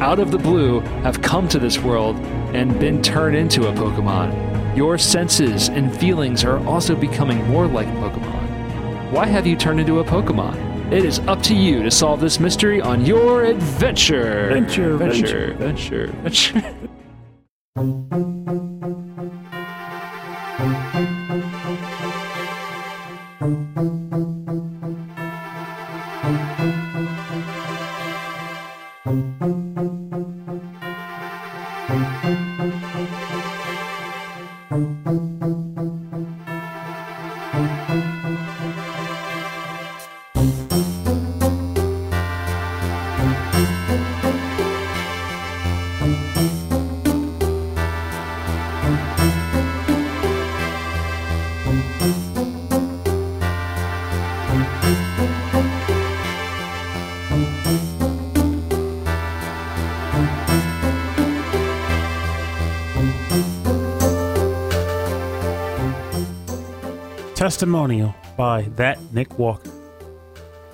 out of the blue, have come to this world and been turned into a Pokemon. Your senses and feelings are also becoming more like Pokemon. Why have you turned into a Pokemon? It is up to you to solve this mystery on your adventure. Adventure. Adventure. Adventure. Adventure. testimonial by that Nick Walker.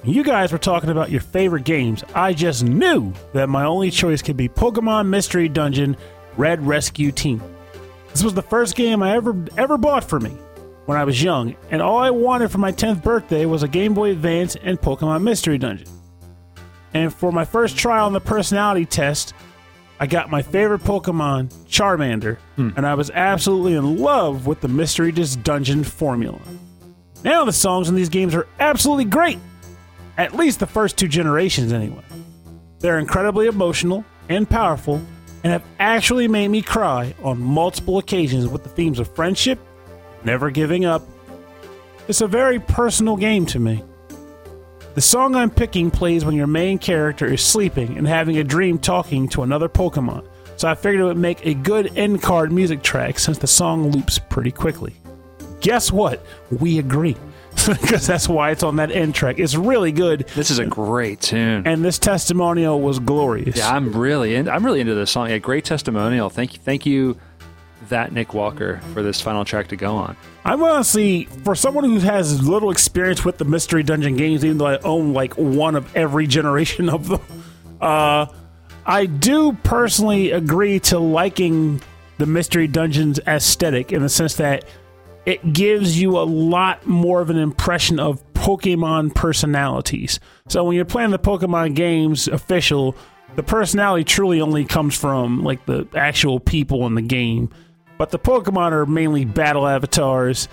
You guys were talking about your favorite games. I just knew that my only choice could be Pokemon Mystery Dungeon Red Rescue Team. This was the first game I ever ever bought for me when I was young, and all I wanted for my 10th birthday was a Game Boy Advance and Pokemon Mystery Dungeon. And for my first trial on the personality test, I got my favorite Pokemon, Charmander, hmm. and I was absolutely in love with the Mystery Dis- Dungeon formula. Now the songs in these games are absolutely great, at least the first two generations anyway. They're incredibly emotional and powerful, and have actually made me cry on multiple occasions with the themes of friendship, never giving up. It's a very personal game to me. The song I'm picking plays when your main character is sleeping and having a dream talking to another Pokemon, so I figured it would make a good end card music track since the song loops pretty quickly. Guess what? We agree. Because that's why it's on that end track. It's really good, This is a great tune. and this testimonial was glorious. Yeah, I'm really in, I'm really into this song. Yeah, great testimonial. Thank you, thank you, that Nick Walker for this final track to go on. I'm honestly, for someone who has little experience with the Mystery Dungeon games, even though I own like one of every generation of them, uh, I do personally agree to liking the Mystery Dungeon's aesthetic in the sense that it gives you a lot more of an impression of Pokemon personalities. So when you're playing the Pokemon games official, the personality truly only comes from like the actual people in the game. But the Pokemon are mainly battle avatars,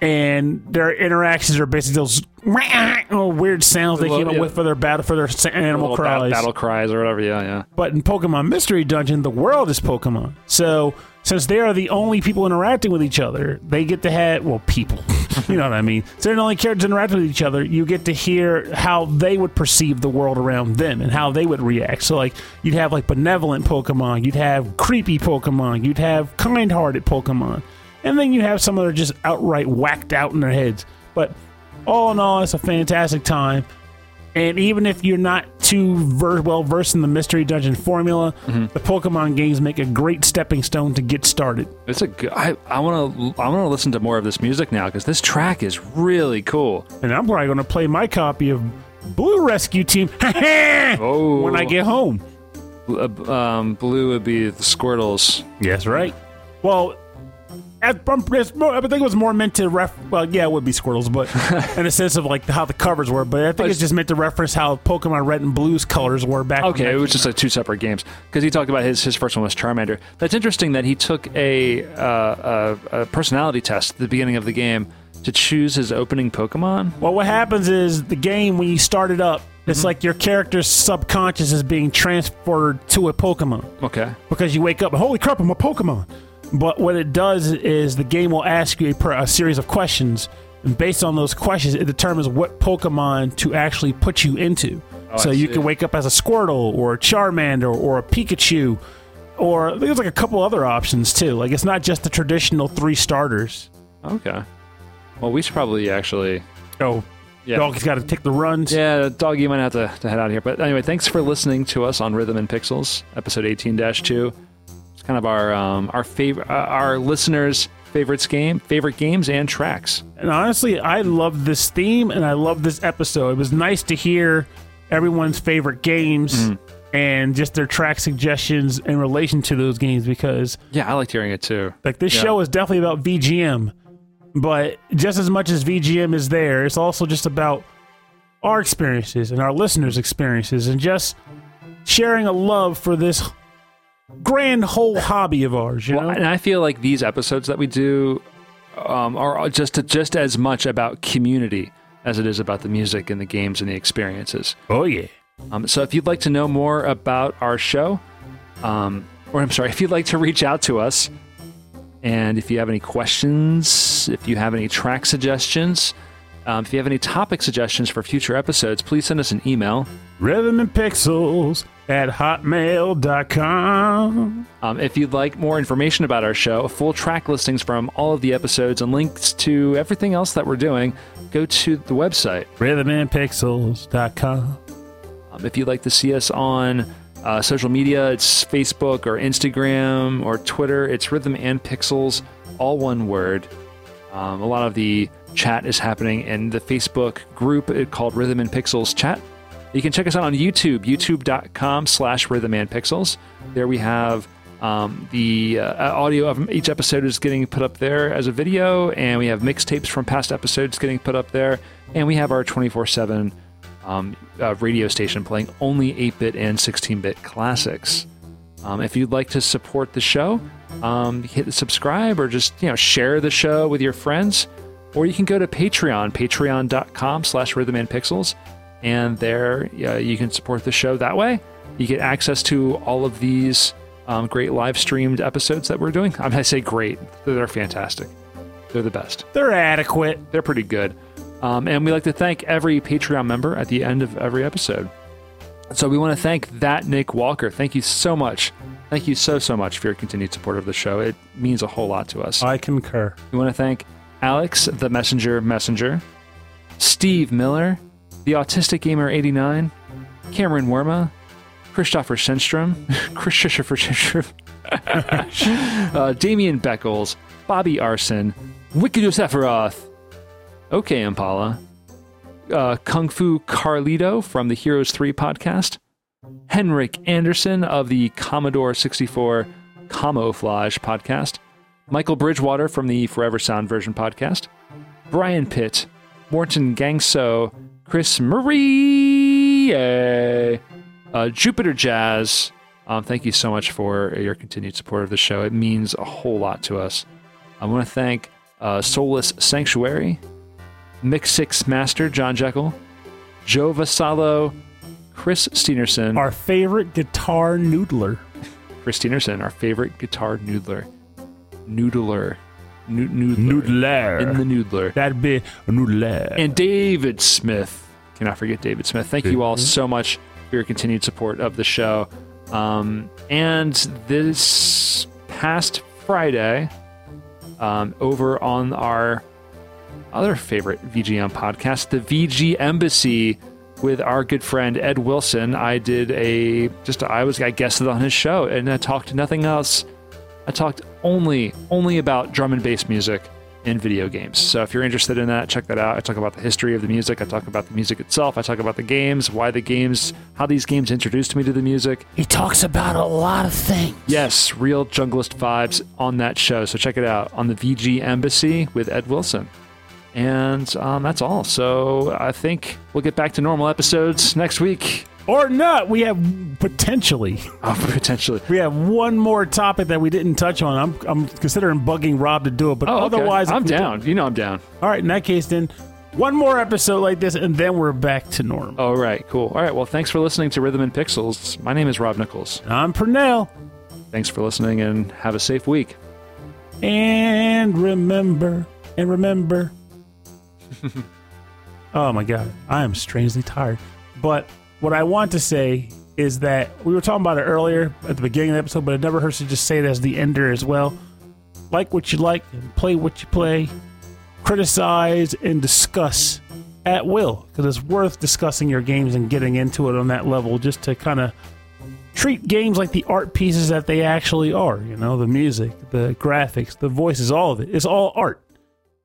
and their interactions are basically those weird sounds they came up yeah. with for their battle for their animal Little cries. battle cries or whatever. Yeah, yeah. But in Pokemon Mystery Dungeon, the world is Pokemon. So since they are the only people interacting with each other, they get to have well, people. you know what I mean? So they're the only characters interacting with each other. You get to hear how they would perceive the world around them and how they would react. So like you'd have like benevolent Pokemon, you'd have creepy Pokemon, you'd have kind-hearted Pokemon, and then you have some that are just outright whacked out in their heads. But all in all, it's a fantastic time. And even if you're not too ver- well versed in the Mystery Dungeon formula, the Pokemon games make a great stepping stone to get started. It's a good. I I want to I want to listen to more of this music now because this track is really cool. And I'm probably going to play my copy of Blue Rescue Team Oh, when I get home. Uh, um, blue would be the Squirtles. Yes, right. Well, it's more- I think it was more meant to ref. Well, yeah, it would be Squirtles, but in a sense of like how the covers were. But I think it's just meant to reference how Pokemon Red and Blue's colors were back. Okay, it was just like two separate games because he talked about his his first one was Charmander. That's interesting that he took a, uh, a a personality test at the beginning of the game to choose his opening Pokemon. Well, what happens is the game when you start it up, it's Mm-hmm. like your character's subconscious is being transferred to a Pokemon Okay. because you wake up, holy crap, I'm a Pokemon. But what it does is the game will ask you a, a series of questions, and based on those questions, it determines what Pokemon to actually put you into. Oh, so Oh, I you see. can wake up as a Squirtle or a Charmander or a Pikachu, or I think there's like a couple other options too. Like it's not just the traditional three starters. Okay. Well, we should probably actually. Oh, Yeah. Doggy's got to take the runs. Yeah, Doggy you might have to, to head out here. But anyway, thanks for listening to us on Rhythm and Pixels, episode 18 2. Kind of our um, our favorite, uh, our listeners' favorites game, favorite games and tracks. And honestly, I love this theme and I love this episode. It was nice to hear everyone's favorite games and just their track suggestions in relation to those games because Yeah, I liked hearing it too. like this Yeah. show is definitely about VGM, but just as much as VGM is there, it's also just about our experiences and our listeners' experiences and just sharing a love for this grand whole hobby of ours, you Well, know? and I feel like these episodes that we do um, are just just as much about community as it is about the music and the games and the experiences. oh yeah. Um, so if you'd like to know more about our show, um, or I'm sorry, if you'd like to reach out to us, and if you have any questions, if you have any track suggestions, um, if you have any topic suggestions for future episodes, please send us an email. Rhythm and Pixels at hotmail.com. Um, if you'd like more information about our show, full track listings from all of the episodes and links to everything else that we're doing, go to the website. rhythmandpixels.com. Um, if you'd like to see us on uh, social media, it's Facebook or Instagram or Twitter. It's Rhythm and Pixels, all one word. Um, a lot of the chat is happening in the Facebook group called Rhythm and Pixels Chat. You can check us out on YouTube, youtube.com slash rhythm and pixels. There we have um, the uh, audio of each episode is getting put up there as a video, and we have mixtapes from past episodes getting put up there, and we have our 24 7 um, uh, radio station playing only 8 bit and 16 bit classics. Um, if you'd like to support the show, um, hit subscribe or just you know share the show with your friends, or you can go to Patreon, patreon.com slash rhythm and pixels, and there uh, you can support the show that way. You get access to all of these um, great live streamed episodes that we're doing. I, mean, I say great; they're fantastic. They're the best. They're adequate. They're pretty good. Um, and we like to thank every Patreon member at the end of every episode. So we want to thank that Nick Walker. Thank you so much. Thank you so so much for your continued support of the show. It means a whole lot to us. I concur. We want to thank Alex, the Messenger Messenger, Steve Miller, the Autistic Gamer 89, Cameron Worma, Christopher Shenstrom, Christopher Shenstrom, uh, Damian Beckles, Bobby Arson, Wicked Sephiroth, OK Impala, uh, Kung Fu Carlito from the Heroes 3 podcast, Henrik Anderson of the Commodore 64 Camouflage podcast, Michael Bridgewater from the Forever Sound version podcast, Brian Pitt, Morton Gangso, Chris Marie, uh, Jupiter Jazz. Um, thank you so much for your continued support of the show. It means a whole lot to us. I want to thank uh, Soulless Sanctuary, Mix Six Master John Jekyll, Joe Vasallo, Chris Steenerson, Our favorite guitar noodler. Chris Steenerson, our favorite guitar noodler, noodler, Noo- noodler, Noodler. in the noodler, That'd be noodler. and David Smith. Cannot forget David Smith. Thank you all so much for your continued support of the show. Um, and this past Friday, um, over on our other favorite VGM podcast, the VG Embassy, with our good friend Ed Wilson, I did a just I was I guested on his show and I talked nothing else. I talked only only about drum and bass music in video games. So if you're interested in that, check that out. I talk about the history of the music. I talk about the music itself. I talk about the games, why the games, how these games introduced me to the music. He talks about a lot of things. Yes, real junglist vibes on that show. So check it out on the VG Embassy with Ed Wilson. And um, that's all. So I think we'll get back to normal episodes next week. Or not. We have potentially. Oh, potentially. We have one more topic that we didn't touch on. I'm, I'm considering bugging Rob to do it, but Oh, otherwise, if I'm we do- down. You know I'm down. All right, in that case, then one more episode like this, and then we're back to normal. All right, cool. All right, well, thanks for listening to Rhythm and Pixels. My name is Rob Nichols. I'm Pernell, Thanks for listening and have a safe week. and remember, and remember. oh my God, I am strangely tired. But what I want to say is that we were talking about it earlier at the beginning of the episode, but it never hurts to just say it as the ender as well. Like what you like, and play what you play, criticize and discuss at will, because it's worth discussing your games and getting into it on that level just to kind of treat games like the art pieces that they actually are. You know, the music, the graphics, the voices, all of it. It's all art.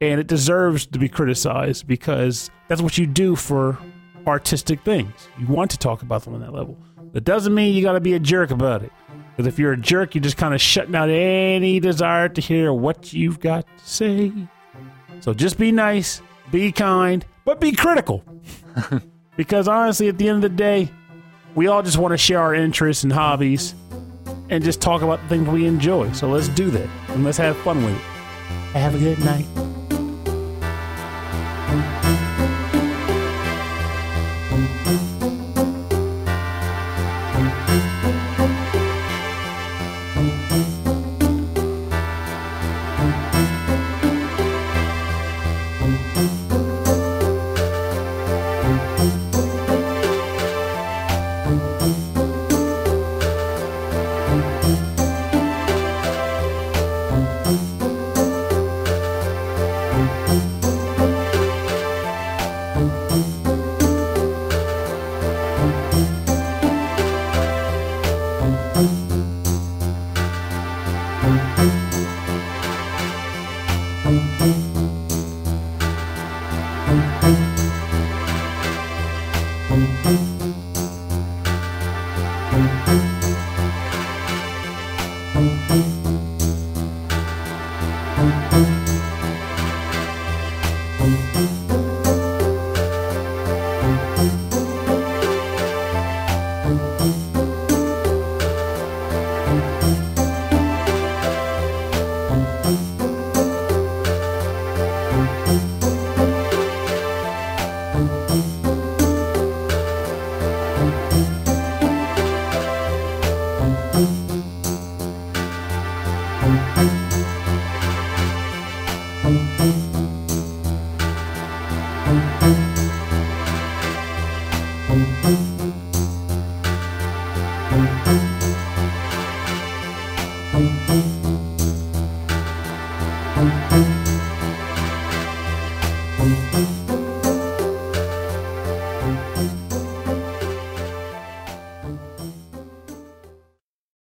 And it deserves to be criticized because that's what you do for artistic things. You want to talk about them on that level. That doesn't mean you got to be a jerk about it. Because if you're a jerk, you're just kind of shutting out any desire to hear what you've got to say. So just be nice, be kind, but be critical. because honestly, at the end of the day, we all just want to share our interests and hobbies and just talk about the things we enjoy. So let's do that and let's have fun with it. Have a good night.